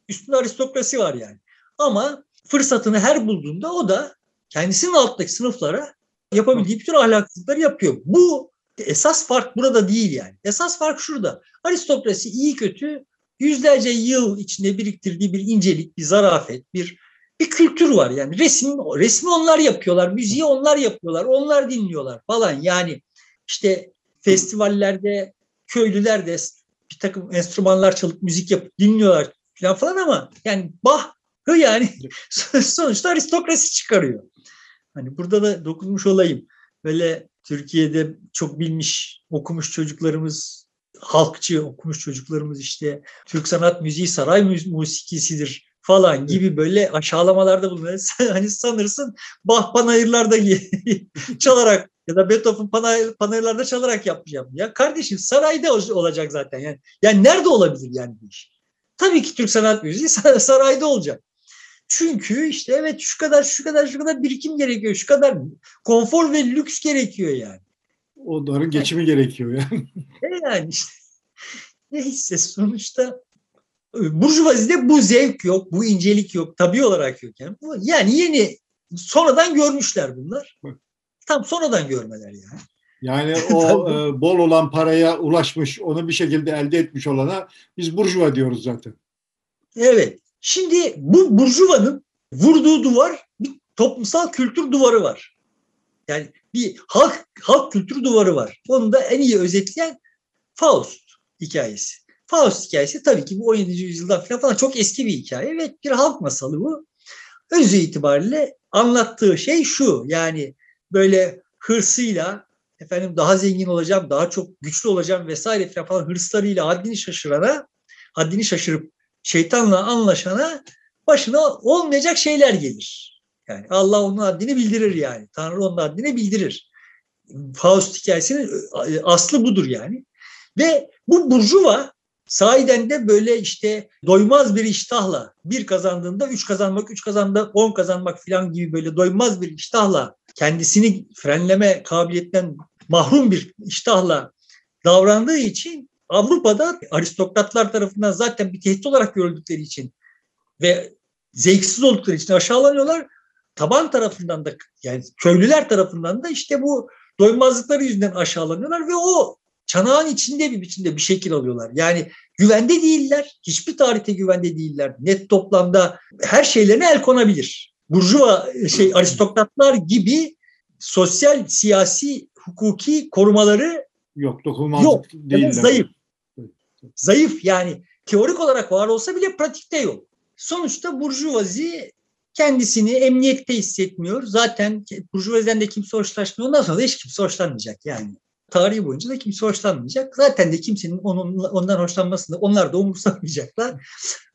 Üstünde aristokrasi var yani. Ama fırsatını her bulduğunda o da kendisinin alttaki sınıflara yapabildiği bütün ahlaksızlıkları yapıyor. Bu esas fark burada değil yani. Esas fark şurada. Aristokrasi iyi kötü yüzlerce yıl içinde biriktirdiği bir incelik, bir zarafet, bir bir kültür var yani. Resim resmi onlar yapıyorlar, müziği onlar yapıyorlar, onlar dinliyorlar falan. Yani işte festivallerde köylüler de bir takım enstrümanlar çalıp müzik yapıp dinliyorlar falan falan ama yani Bach'ı yani [laughs] sonuçta aristokrasi çıkarıyor. Hani burada da dokunmuş olayım. Böyle Türkiye'de çok bilmiş, okumuş çocuklarımız, halkçı okumuş çocuklarımız işte Türk sanat müziği saray musikisidir falan gibi böyle aşağılamalarda bulunuyor. [laughs] hani sanırsın Bach panayırlarda [laughs] çalarak ya da Beethoven panay, panayırlarda çalarak yapacağım. Ya kardeşim sarayda olacak zaten. Yani, yani nerede olabilir yani bu iş? Tabii ki Türk sanat müziği sarayda olacak. Çünkü işte evet şu kadar şu kadar şu kadar birikim gerekiyor. Şu kadar konfor ve lüks gerekiyor yani. Onların geçimi yani, gerekiyor yani. E yani işte. [laughs] Neyse sonuçta e, Burjuvazide bu zevk yok, bu incelik yok, tabii olarak yok. Yani, yani yeni sonradan görmüşler bunlar. Tam sonradan görmeler yani. Yani [laughs] o e, bol olan paraya ulaşmış, onu bir şekilde elde etmiş olana biz burjuva diyoruz zaten. Evet. Şimdi bu burjuvanın vurduğu duvar bir toplumsal kültür duvarı var. Yani bir halk halk kültür duvarı var. Onu da en iyi özetleyen Faust hikayesi. Faust hikayesi tabii ki bu 17. yüzyıldan falan, çok eski bir hikaye ve bir halk masalı bu. Özü itibariyle anlattığı şey şu yani böyle hırsıyla efendim daha zengin olacağım, daha çok güçlü olacağım vesaire falan hırslarıyla haddini şaşırana haddini şaşırıp şeytanla anlaşana başına olmayacak şeyler gelir. Yani Allah onun haddini bildirir yani. Tanrı onun haddini bildirir. Faust hikayesinin e, aslı budur yani. Ve bu burjuva sahiden de böyle işte doymaz bir iştahla bir kazandığında üç kazanmak, üç kazandığında on kazanmak falan gibi böyle doymaz bir iştahla kendisini frenleme kabiliyetten mahrum bir iştahla davrandığı için Avrupa'da aristokratlar tarafından zaten bir tehdit olarak görüldükleri için ve zevksiz oldukları için aşağılanıyorlar. Taban tarafından da yani köylüler tarafından da işte bu doymazlıkları yüzünden aşağılanıyorlar ve o çanağın içinde bir biçimde bir şekil alıyorlar. Yani güvende değiller. Hiçbir tarihte güvende değiller. Net toplamda her şeylerine el konabilir. Burjuva şey aristokratlar gibi sosyal, siyasi, hukuki korumaları yok. Dokunulmazlık yok. değiller. Zayıf. Zayıf yani teorik olarak var olsa bile pratikte yok. Sonuçta burjuvazi kendisini emniyette hissetmiyor. Zaten burjuvaziden de kimse hoşlaşmıyor. Ondan sonra da hiç kimse hoşlanmayacak yani. Tarihi boyunca da kimse hoşlanmayacak. Zaten de kimsenin onun, ondan hoşlanmasını onlar da umursamayacaklar.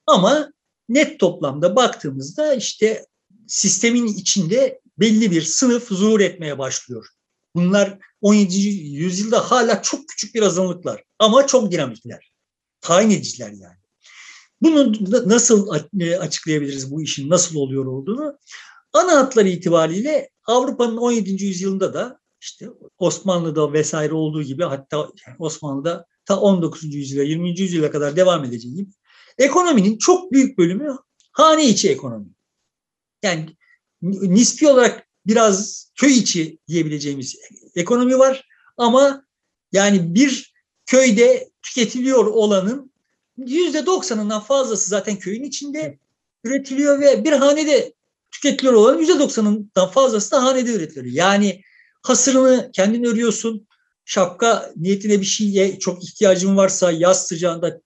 Ama net toplamda baktığımızda işte sistemin içinde belli bir sınıf zuhur etmeye başlıyor. Bunlar 17. yüzyılda hala çok küçük bir azınlıklar ama çok dinamikler. Tayin ediciler yani. Bunu nasıl e, açıklayabiliriz bu işin nasıl oluyor olduğunu? Ana hatları itibariyle Avrupa'nın 17. yüzyılında da işte Osmanlı'da vesaire olduğu gibi hatta Osmanlı'da ta 19. yüzyıla 20. yüzyıla kadar devam edeceği gibi ekonominin çok büyük bölümü hane içi ekonomi. Yani nispi olarak biraz köy içi diyebileceğimiz ekonomi var ama yani bir köyde tüketiliyor olanın yüzde doksanından fazlası zaten köyün içinde üretiliyor ve bir hanede tüketiliyor olan yüzde doksanından fazlası da hanede üretiliyor. Yani hasırını kendin örüyorsun. Şapka niyetine bir şeye çok ihtiyacın varsa yaz sıcağında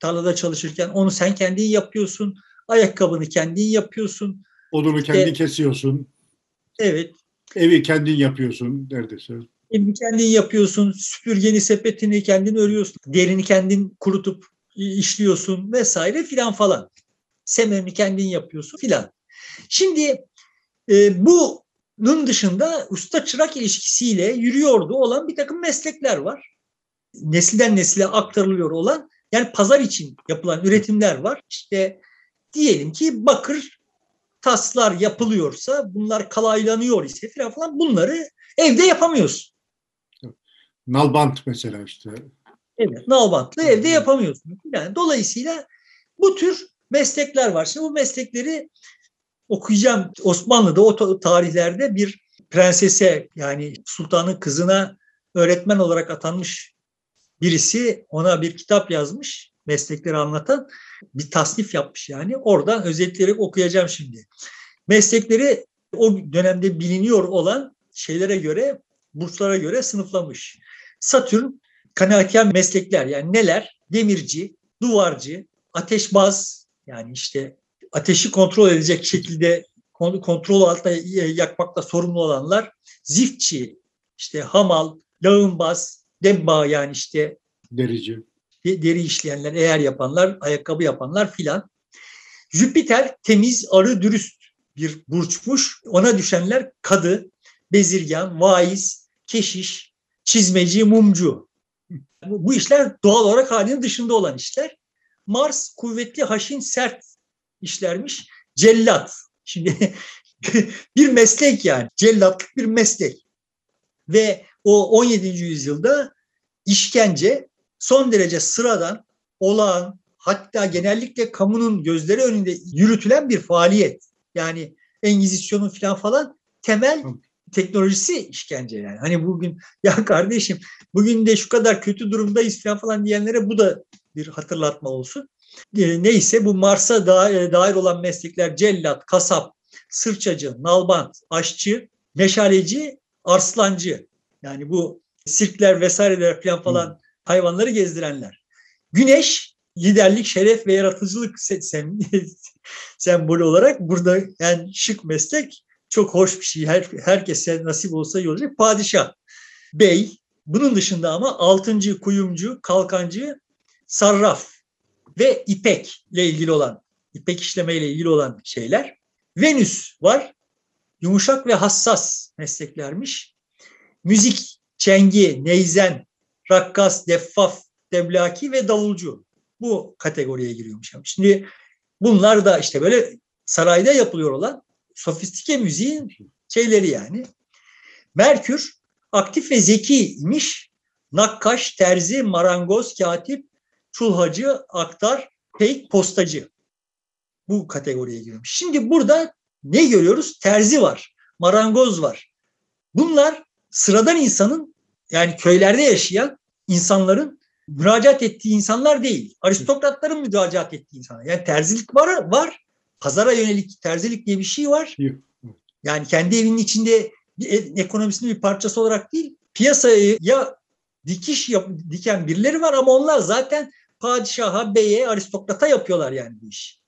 tarlada çalışırken onu sen kendin yapıyorsun. Ayakkabını kendin yapıyorsun. Odunu işte, kendin kesiyorsun. Evet. Evi kendin yapıyorsun neredeyse. Evi kendin yapıyorsun. Süpürgeni, sepetini kendin örüyorsun. Derini kendin kurutup işliyorsun vesaire filan falan. Semerini kendin yapıyorsun filan. Şimdi e, bunun dışında usta çırak ilişkisiyle yürüyordu olan bir takım meslekler var. Nesilden nesile aktarılıyor olan yani pazar için yapılan üretimler var. İşte diyelim ki bakır taslar yapılıyorsa bunlar kalaylanıyor ise filan falan bunları evde yapamıyorsun. Nalbant mesela işte. Evet, nalbantlı evde yapamıyorsun. Yani dolayısıyla bu tür meslekler var. Şimdi bu meslekleri okuyacağım. Osmanlı'da o tarihlerde bir prensese yani sultanın kızına öğretmen olarak atanmış birisi ona bir kitap yazmış meslekleri anlatan bir tasnif yapmış yani. Oradan özetleyerek okuyacağım şimdi. Meslekleri o dönemde biliniyor olan şeylere göre, burslara göre sınıflamış. Satürn kanaatkar meslekler yani neler? Demirci, duvarcı, ateşbaz yani işte ateşi kontrol edecek şekilde kontrol altında yakmakla sorumlu olanlar, ziftçi, işte hamal, lağımbaz, debba yani işte derici, deri işleyenler, eğer yapanlar, ayakkabı yapanlar filan. Jüpiter temiz, arı, dürüst bir burçmuş. Ona düşenler kadı, bezirgan, vaiz, keşiş, çizmeci, mumcu. Bu işler doğal olarak halinin dışında olan işler. Mars kuvvetli, haşin, sert işlermiş. Cellat. Şimdi [laughs] bir meslek yani. Cellatlık bir meslek. Ve o 17. yüzyılda işkence son derece sıradan, olağan, hatta genellikle kamunun gözleri önünde yürütülen bir faaliyet. Yani Engizisyon'un falan falan temel teknolojisi işkence yani. Hani bugün [laughs] ya kardeşim bugün de şu kadar kötü durumdayız falan falan diyenlere bu da bir hatırlatma olsun. E, neyse bu Mars'a e, dair olan meslekler cellat, kasap, sırçacı, nalbant, aşçı, meşaleci, arslancı. Yani bu sirkler vesaireler falan falan hmm. hayvanları gezdirenler. Güneş liderlik, şeref ve yaratıcılık sem [laughs] sembolü olarak burada yani şık meslek çok hoş bir şey. Her, herkese nasip olsa iyi olacak. Padişah, bey, bunun dışında ama altıncı, kuyumcu, kalkancı, sarraf ve ipek ile ilgili olan, ipek işleme ile ilgili olan şeyler. Venüs var. Yumuşak ve hassas mesleklermiş. Müzik, çengi, neyzen, rakkas, deffaf, devlaki ve davulcu. Bu kategoriye giriyormuş. Şimdi bunlar da işte böyle sarayda yapılıyor olan sofistike müziğin şeyleri yani. Merkür aktif ve zekiymiş. Nakkaş, terzi, marangoz, katip, çulhacı, aktar, peyk, postacı. Bu kategoriye giriyormuş. Şimdi burada ne görüyoruz? Terzi var, marangoz var. Bunlar sıradan insanın yani köylerde yaşayan insanların müracaat ettiği insanlar değil. Aristokratların müracaat ettiği insanlar. Yani terzilik var, var. Pazara yönelik terzilik diye bir şey var. Yani kendi evinin içinde bir ekonomisinin bir parçası olarak değil, piyasaya ya dikiş yap, diken birileri var ama onlar zaten padişaha, beye, aristokrata yapıyorlar yani bu işi.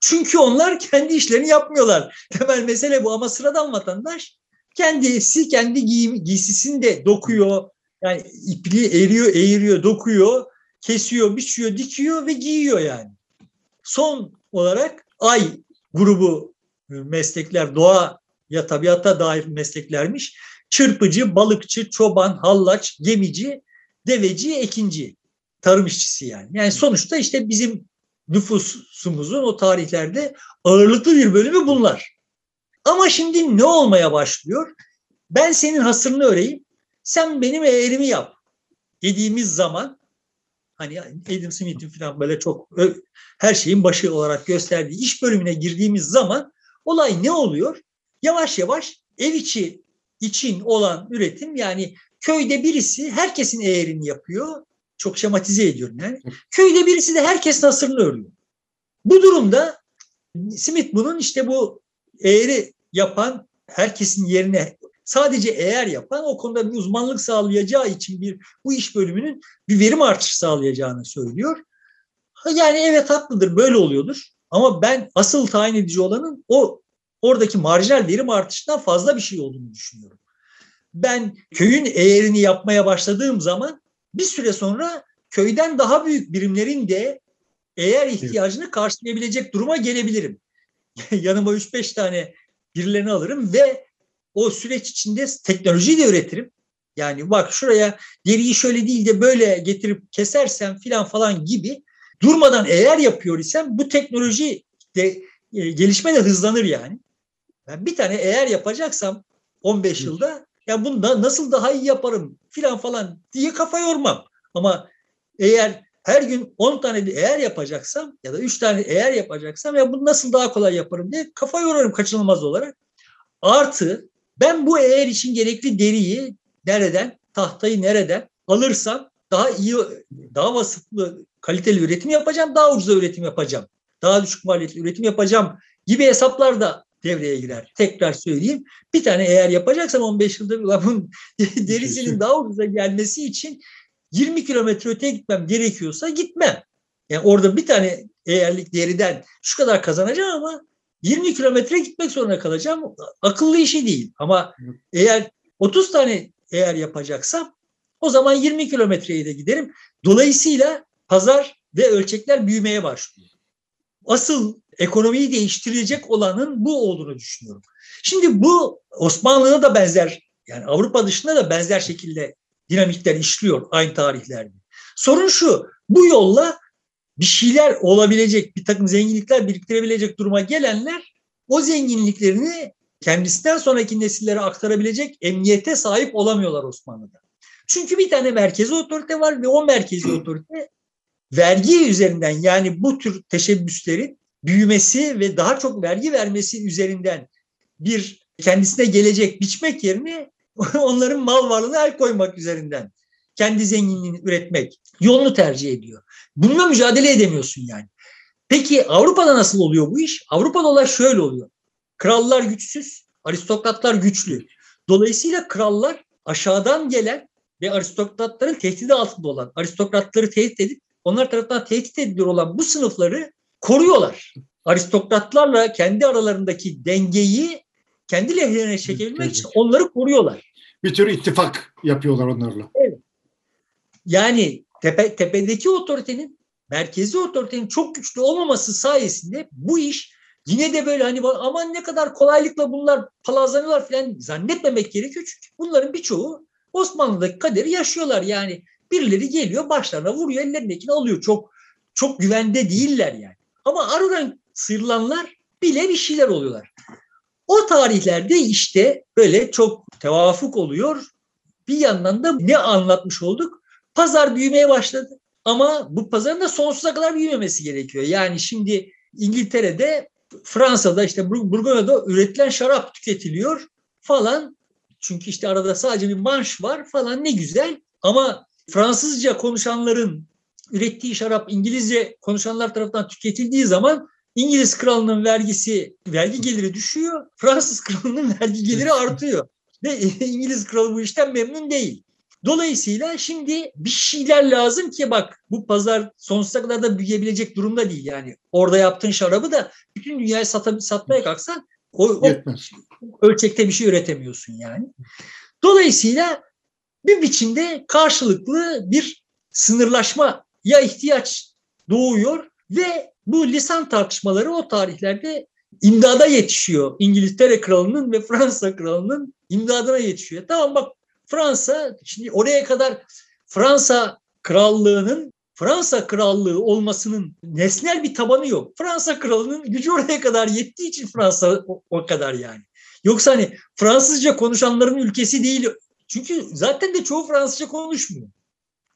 Çünkü onlar kendi işlerini yapmıyorlar. [laughs] Temel mesele bu ama sıradan vatandaş kendisi kendi giy giysisini de dokuyor. Yani ipliği eriyor, eğiriyor, dokuyor, kesiyor, biçiyor, dikiyor ve giyiyor yani. Son olarak ay grubu meslekler doğa ya tabiata dair mesleklermiş. Çırpıcı, balıkçı, çoban, hallaç, gemici, deveci, ekinci. Tarım işçisi yani. Yani sonuçta işte bizim nüfusumuzun o tarihlerde ağırlıklı bir bölümü bunlar. Ama şimdi ne olmaya başlıyor? Ben senin hasırını öreyim, sen benim eğerimi yap dediğimiz zaman hani Adam Smith'in falan böyle çok her şeyin başı olarak gösterdiği iş bölümüne girdiğimiz zaman olay ne oluyor? Yavaş yavaş ev içi için olan üretim yani köyde birisi herkesin eğerini yapıyor. Çok şematize ediyorum yani. [laughs] Köyde birisi de herkesin hasırını örüyor. Bu durumda Smith bunun işte bu eğri yapan herkesin yerine sadece eğer yapan o konuda bir uzmanlık sağlayacağı için bir bu iş bölümünün bir verim artışı sağlayacağını söylüyor. Yani evet haklıdır böyle oluyordur. Ama ben asıl tayin edici olanın o oradaki marjinal verim artışından fazla bir şey olduğunu düşünüyorum. Ben köyün eğerini yapmaya başladığım zaman bir süre sonra köyden daha büyük birimlerin de eğer ihtiyacını karşılayabilecek duruma gelebilirim. [laughs] Yanıma 3-5 tane birilerini alırım ve o süreç içinde teknolojiyi de üretirim. Yani bak şuraya deriyi şöyle değil de böyle getirip kesersem filan falan gibi durmadan eğer yapıyor isem bu teknoloji de e, gelişme de hızlanır yani. Ben bir tane eğer yapacaksam 15 yılda ya bunu da nasıl daha iyi yaparım filan falan diye kafa yormam. Ama eğer her gün 10 tane bir eğer yapacaksam ya da 3 tane eğer yapacaksam ya bunu nasıl daha kolay yaparım diye kafa yorarım kaçınılmaz olarak. Artı ben bu eğer için gerekli deriyi nereden, tahtayı nereden alırsam daha iyi, daha vasıflı, kaliteli üretim yapacağım, daha ucuza üretim yapacağım. Daha düşük maliyetli üretim yapacağım gibi hesaplar da devreye girer. Tekrar söyleyeyim. Bir tane eğer yapacaksam 15 yılda bunun [laughs] derisinin daha ucuza gelmesi için 20 kilometre öteye gitmem gerekiyorsa gitmem. Yani orada bir tane eğerlik deriden şu kadar kazanacağım ama 20 kilometre gitmek zorunda kalacağım. Akıllı işi değil. Ama eğer 30 tane eğer yapacaksam o zaman 20 kilometreye de giderim. Dolayısıyla pazar ve ölçekler büyümeye başlıyor. Asıl ekonomiyi değiştirecek olanın bu olduğunu düşünüyorum. Şimdi bu Osmanlı'da da benzer yani Avrupa dışında da benzer şekilde dinamikler işliyor aynı tarihlerde. Sorun şu, bu yolla bir şeyler olabilecek, bir takım zenginlikler biriktirebilecek duruma gelenler o zenginliklerini kendisinden sonraki nesillere aktarabilecek emniyete sahip olamıyorlar Osmanlı'da. Çünkü bir tane merkezi otorite var ve o merkezi [clears throat] otorite vergi üzerinden yani bu tür teşebbüslerin büyümesi ve daha çok vergi vermesi üzerinden bir kendisine gelecek biçmek yerine [laughs] onların mal varlığına el koymak üzerinden kendi zenginliğini üretmek yolunu tercih ediyor. Bununla mücadele edemiyorsun yani. Peki Avrupa'da nasıl oluyor bu iş? Avrupa'da olay şöyle oluyor. Krallar güçsüz, aristokratlar güçlü. Dolayısıyla krallar aşağıdan gelen ve aristokratların tehdidi altında olan, aristokratları tehdit edip onlar tarafından tehdit ediliyor olan bu sınıfları koruyorlar. Aristokratlarla kendi aralarındaki dengeyi kendi lehlerine çekebilmek için onları koruyorlar. Bir tür ittifak yapıyorlar onlarla. Evet. Yani tepe, tepedeki otoritenin merkezi otoritenin çok güçlü olmaması sayesinde bu iş yine de böyle hani aman ne kadar kolaylıkla bunlar palazlanıyorlar falan zannetmemek gerekiyor. Çünkü bunların birçoğu Osmanlı'daki kaderi yaşıyorlar. Yani birileri geliyor başlarına vuruyor ellerindekini alıyor. Çok çok güvende değiller yani. Ama aradan sıyrılanlar bile bir şeyler oluyorlar. O tarihlerde işte böyle çok tevafuk oluyor. Bir yandan da ne anlatmış olduk? Pazar büyümeye başladı. Ama bu pazarın da sonsuza kadar büyümemesi gerekiyor. Yani şimdi İngiltere'de, Fransa'da işte Burgonya'da üretilen şarap tüketiliyor falan. Çünkü işte arada sadece bir manş var falan ne güzel. Ama Fransızca konuşanların ürettiği şarap İngilizce konuşanlar tarafından tüketildiği zaman İngiliz kralının vergisi, vergi geliri düşüyor. Fransız kralının [laughs] vergi geliri artıyor. Ve [laughs] İngiliz kralı bu işten memnun değil. Dolayısıyla şimdi bir şeyler lazım ki bak bu pazar sonsuza kadar da büyüyebilecek durumda değil yani. Orada yaptığın şarabı da bütün dünyaya sat, satmaya kalksan o, o ölçekte bir şey üretemiyorsun yani. Dolayısıyla bir biçimde karşılıklı bir sınırlaşma ya ihtiyaç doğuyor ve bu lisan tartışmaları o tarihlerde imdada yetişiyor. İngiltere kralının ve Fransa kralının imdadına yetişiyor. Tamam bak Fransa şimdi oraya kadar Fransa krallığının Fransa krallığı olmasının nesnel bir tabanı yok. Fransa kralının gücü oraya kadar yettiği için Fransa o, o kadar yani. Yoksa hani Fransızca konuşanların ülkesi değil. Çünkü zaten de çoğu Fransızca konuşmuyor.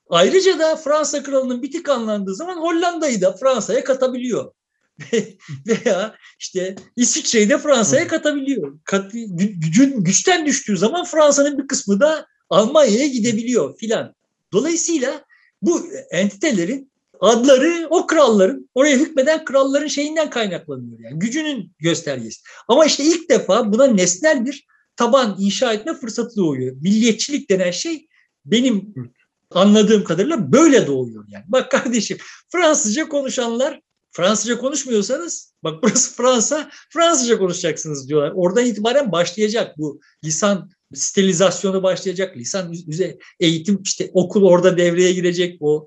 Ayrıca da Fransa kralının bitik anlandığı zaman Hollanda'yı da Fransa'ya katabiliyor. [laughs] Veya işte İsviçre'yi de Fransa'ya katabiliyor. Kat, gücün güçten düştüğü zaman Fransa'nın bir kısmı da Almanya'ya gidebiliyor filan. Dolayısıyla bu entitelerin adları o kralların, oraya hükmeden kralların şeyinden kaynaklanıyor. Yani gücünün göstergesi. Ama işte ilk defa buna nesnel bir taban inşa etme fırsatı doğuyor. Milliyetçilik denen şey benim anladığım kadarıyla böyle doğuyor yani. Bak kardeşim Fransızca konuşanlar Fransızca konuşmuyorsanız bak burası [laughs] Fransa Fransızca konuşacaksınız diyorlar. Oradan itibaren başlayacak bu lisan sterilizasyonu başlayacak. Lisan üzeri eğitim işte okul orada devreye girecek. O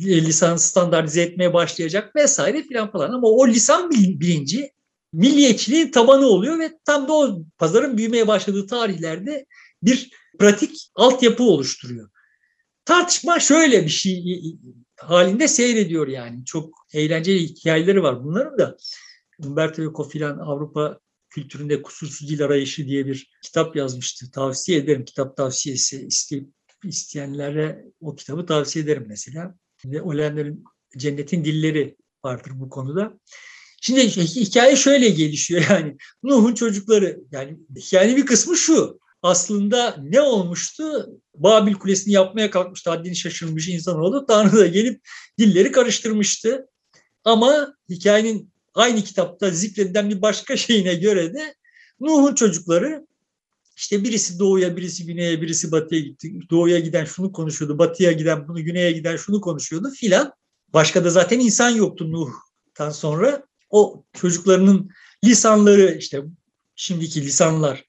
lisan standartize etmeye başlayacak vesaire filan falan. Ama o lisan bilinci milliyetçiliğin tabanı oluyor ve tam da o pazarın büyümeye başladığı tarihlerde bir pratik altyapı oluşturuyor. Tartışma şöyle bir şey halinde seyrediyor yani. Çok eğlenceli hikayeleri var bunların da. Umberto Eco filan Avrupa kültüründe kusursuz dil arayışı diye bir kitap yazmıştı. Tavsiye ederim. Kitap tavsiyesi isteyip isteyenlere o kitabı tavsiye ederim mesela. Ve Olenler'in Cennetin Dilleri vardır bu konuda. Şimdi hikaye şöyle gelişiyor yani. Nuh'un çocukları yani hikayenin bir kısmı şu. Aslında ne olmuştu? Babil Kulesi'ni yapmaya kalkmıştı. Haddini şaşırmış insan oldu. Tanrı da gelip dilleri karıştırmıştı. Ama hikayenin aynı kitapta zikredilen bir başka şeyine göre de Nuh'un çocukları işte birisi doğuya, birisi güneye, birisi batıya gitti. Doğuya giden şunu konuşuyordu, batıya giden bunu, güneye giden şunu konuşuyordu filan. Başka da zaten insan yoktu Nuh'tan sonra. O çocuklarının lisanları işte şimdiki lisanların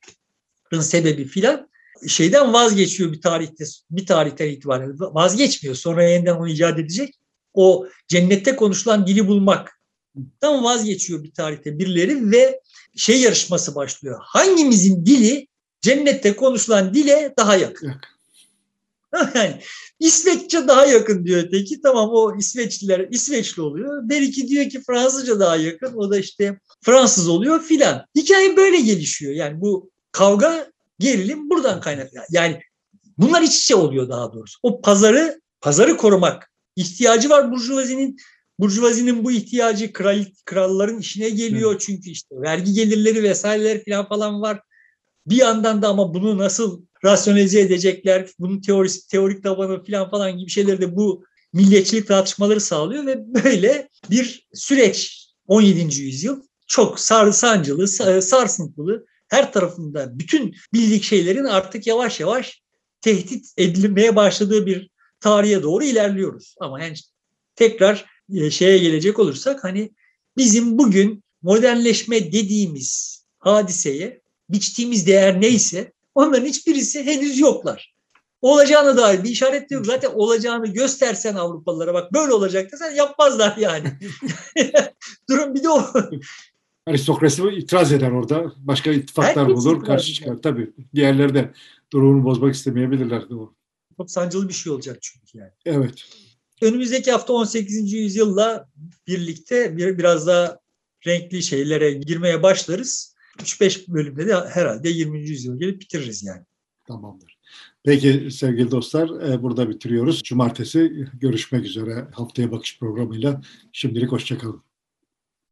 sebebi filan şeyden vazgeçiyor bir tarihte bir tarihten itibaren vazgeçmiyor. Sonra yeniden onu icat edecek. O cennette konuşulan dili bulmak tam vazgeçiyor bir tarihte birileri ve şey yarışması başlıyor. Hangimizin dili cennette konuşulan dile daha yakın? [laughs] yani İsveççe daha yakın diyor öteki. Tamam o İsveçliler İsveçli oluyor. Belki diyor ki Fransızca daha yakın. O da işte Fransız oluyor filan. Hikaye böyle gelişiyor. Yani bu kavga gerilim buradan kaynaklı. Yani bunlar iç içe oluyor daha doğrusu. O pazarı pazarı korumak ihtiyacı var burjuvazinin. Burjuvazinin bu ihtiyacı kral, kralların işine geliyor. Hı. Çünkü işte vergi gelirleri vesaireler falan falan var. Bir yandan da ama bunu nasıl rasyonelize edecekler, bunun teorisi, teorik tabanı falan falan gibi şeyleri de bu milliyetçilik tartışmaları sağlıyor ve böyle bir süreç 17. yüzyıl çok sar, sancılı, sarsıntılı, her tarafında bütün bildik şeylerin artık yavaş yavaş tehdit edilmeye başladığı bir tarihe doğru ilerliyoruz. Ama yani tekrar e, şeye gelecek olursak hani bizim bugün modernleşme dediğimiz hadiseye biçtiğimiz değer neyse onların hiçbirisi henüz yoklar. olacağını dair bir işaret yok. Zaten olacağını göstersen Avrupalılara bak böyle olacak desen yapmazlar yani. [laughs] [laughs] Durum bir de o. Aristokrasi itiraz eder orada. Başka ittifaklar Herkes bulur, karşı çıkar. Tabii. Diğerleri de durumunu bozmak istemeyebilirler. Çok sancılı bir şey olacak çünkü yani. Evet. Önümüzdeki hafta 18. yüzyılla birlikte bir, biraz daha renkli şeylere girmeye başlarız. 3-5 bölümde de herhalde 20. yüzyıla gelip bitiririz yani. Tamamdır. Peki sevgili dostlar e, burada bitiriyoruz. Cumartesi görüşmek üzere haftaya bakış programıyla. Şimdilik hoşçakalın.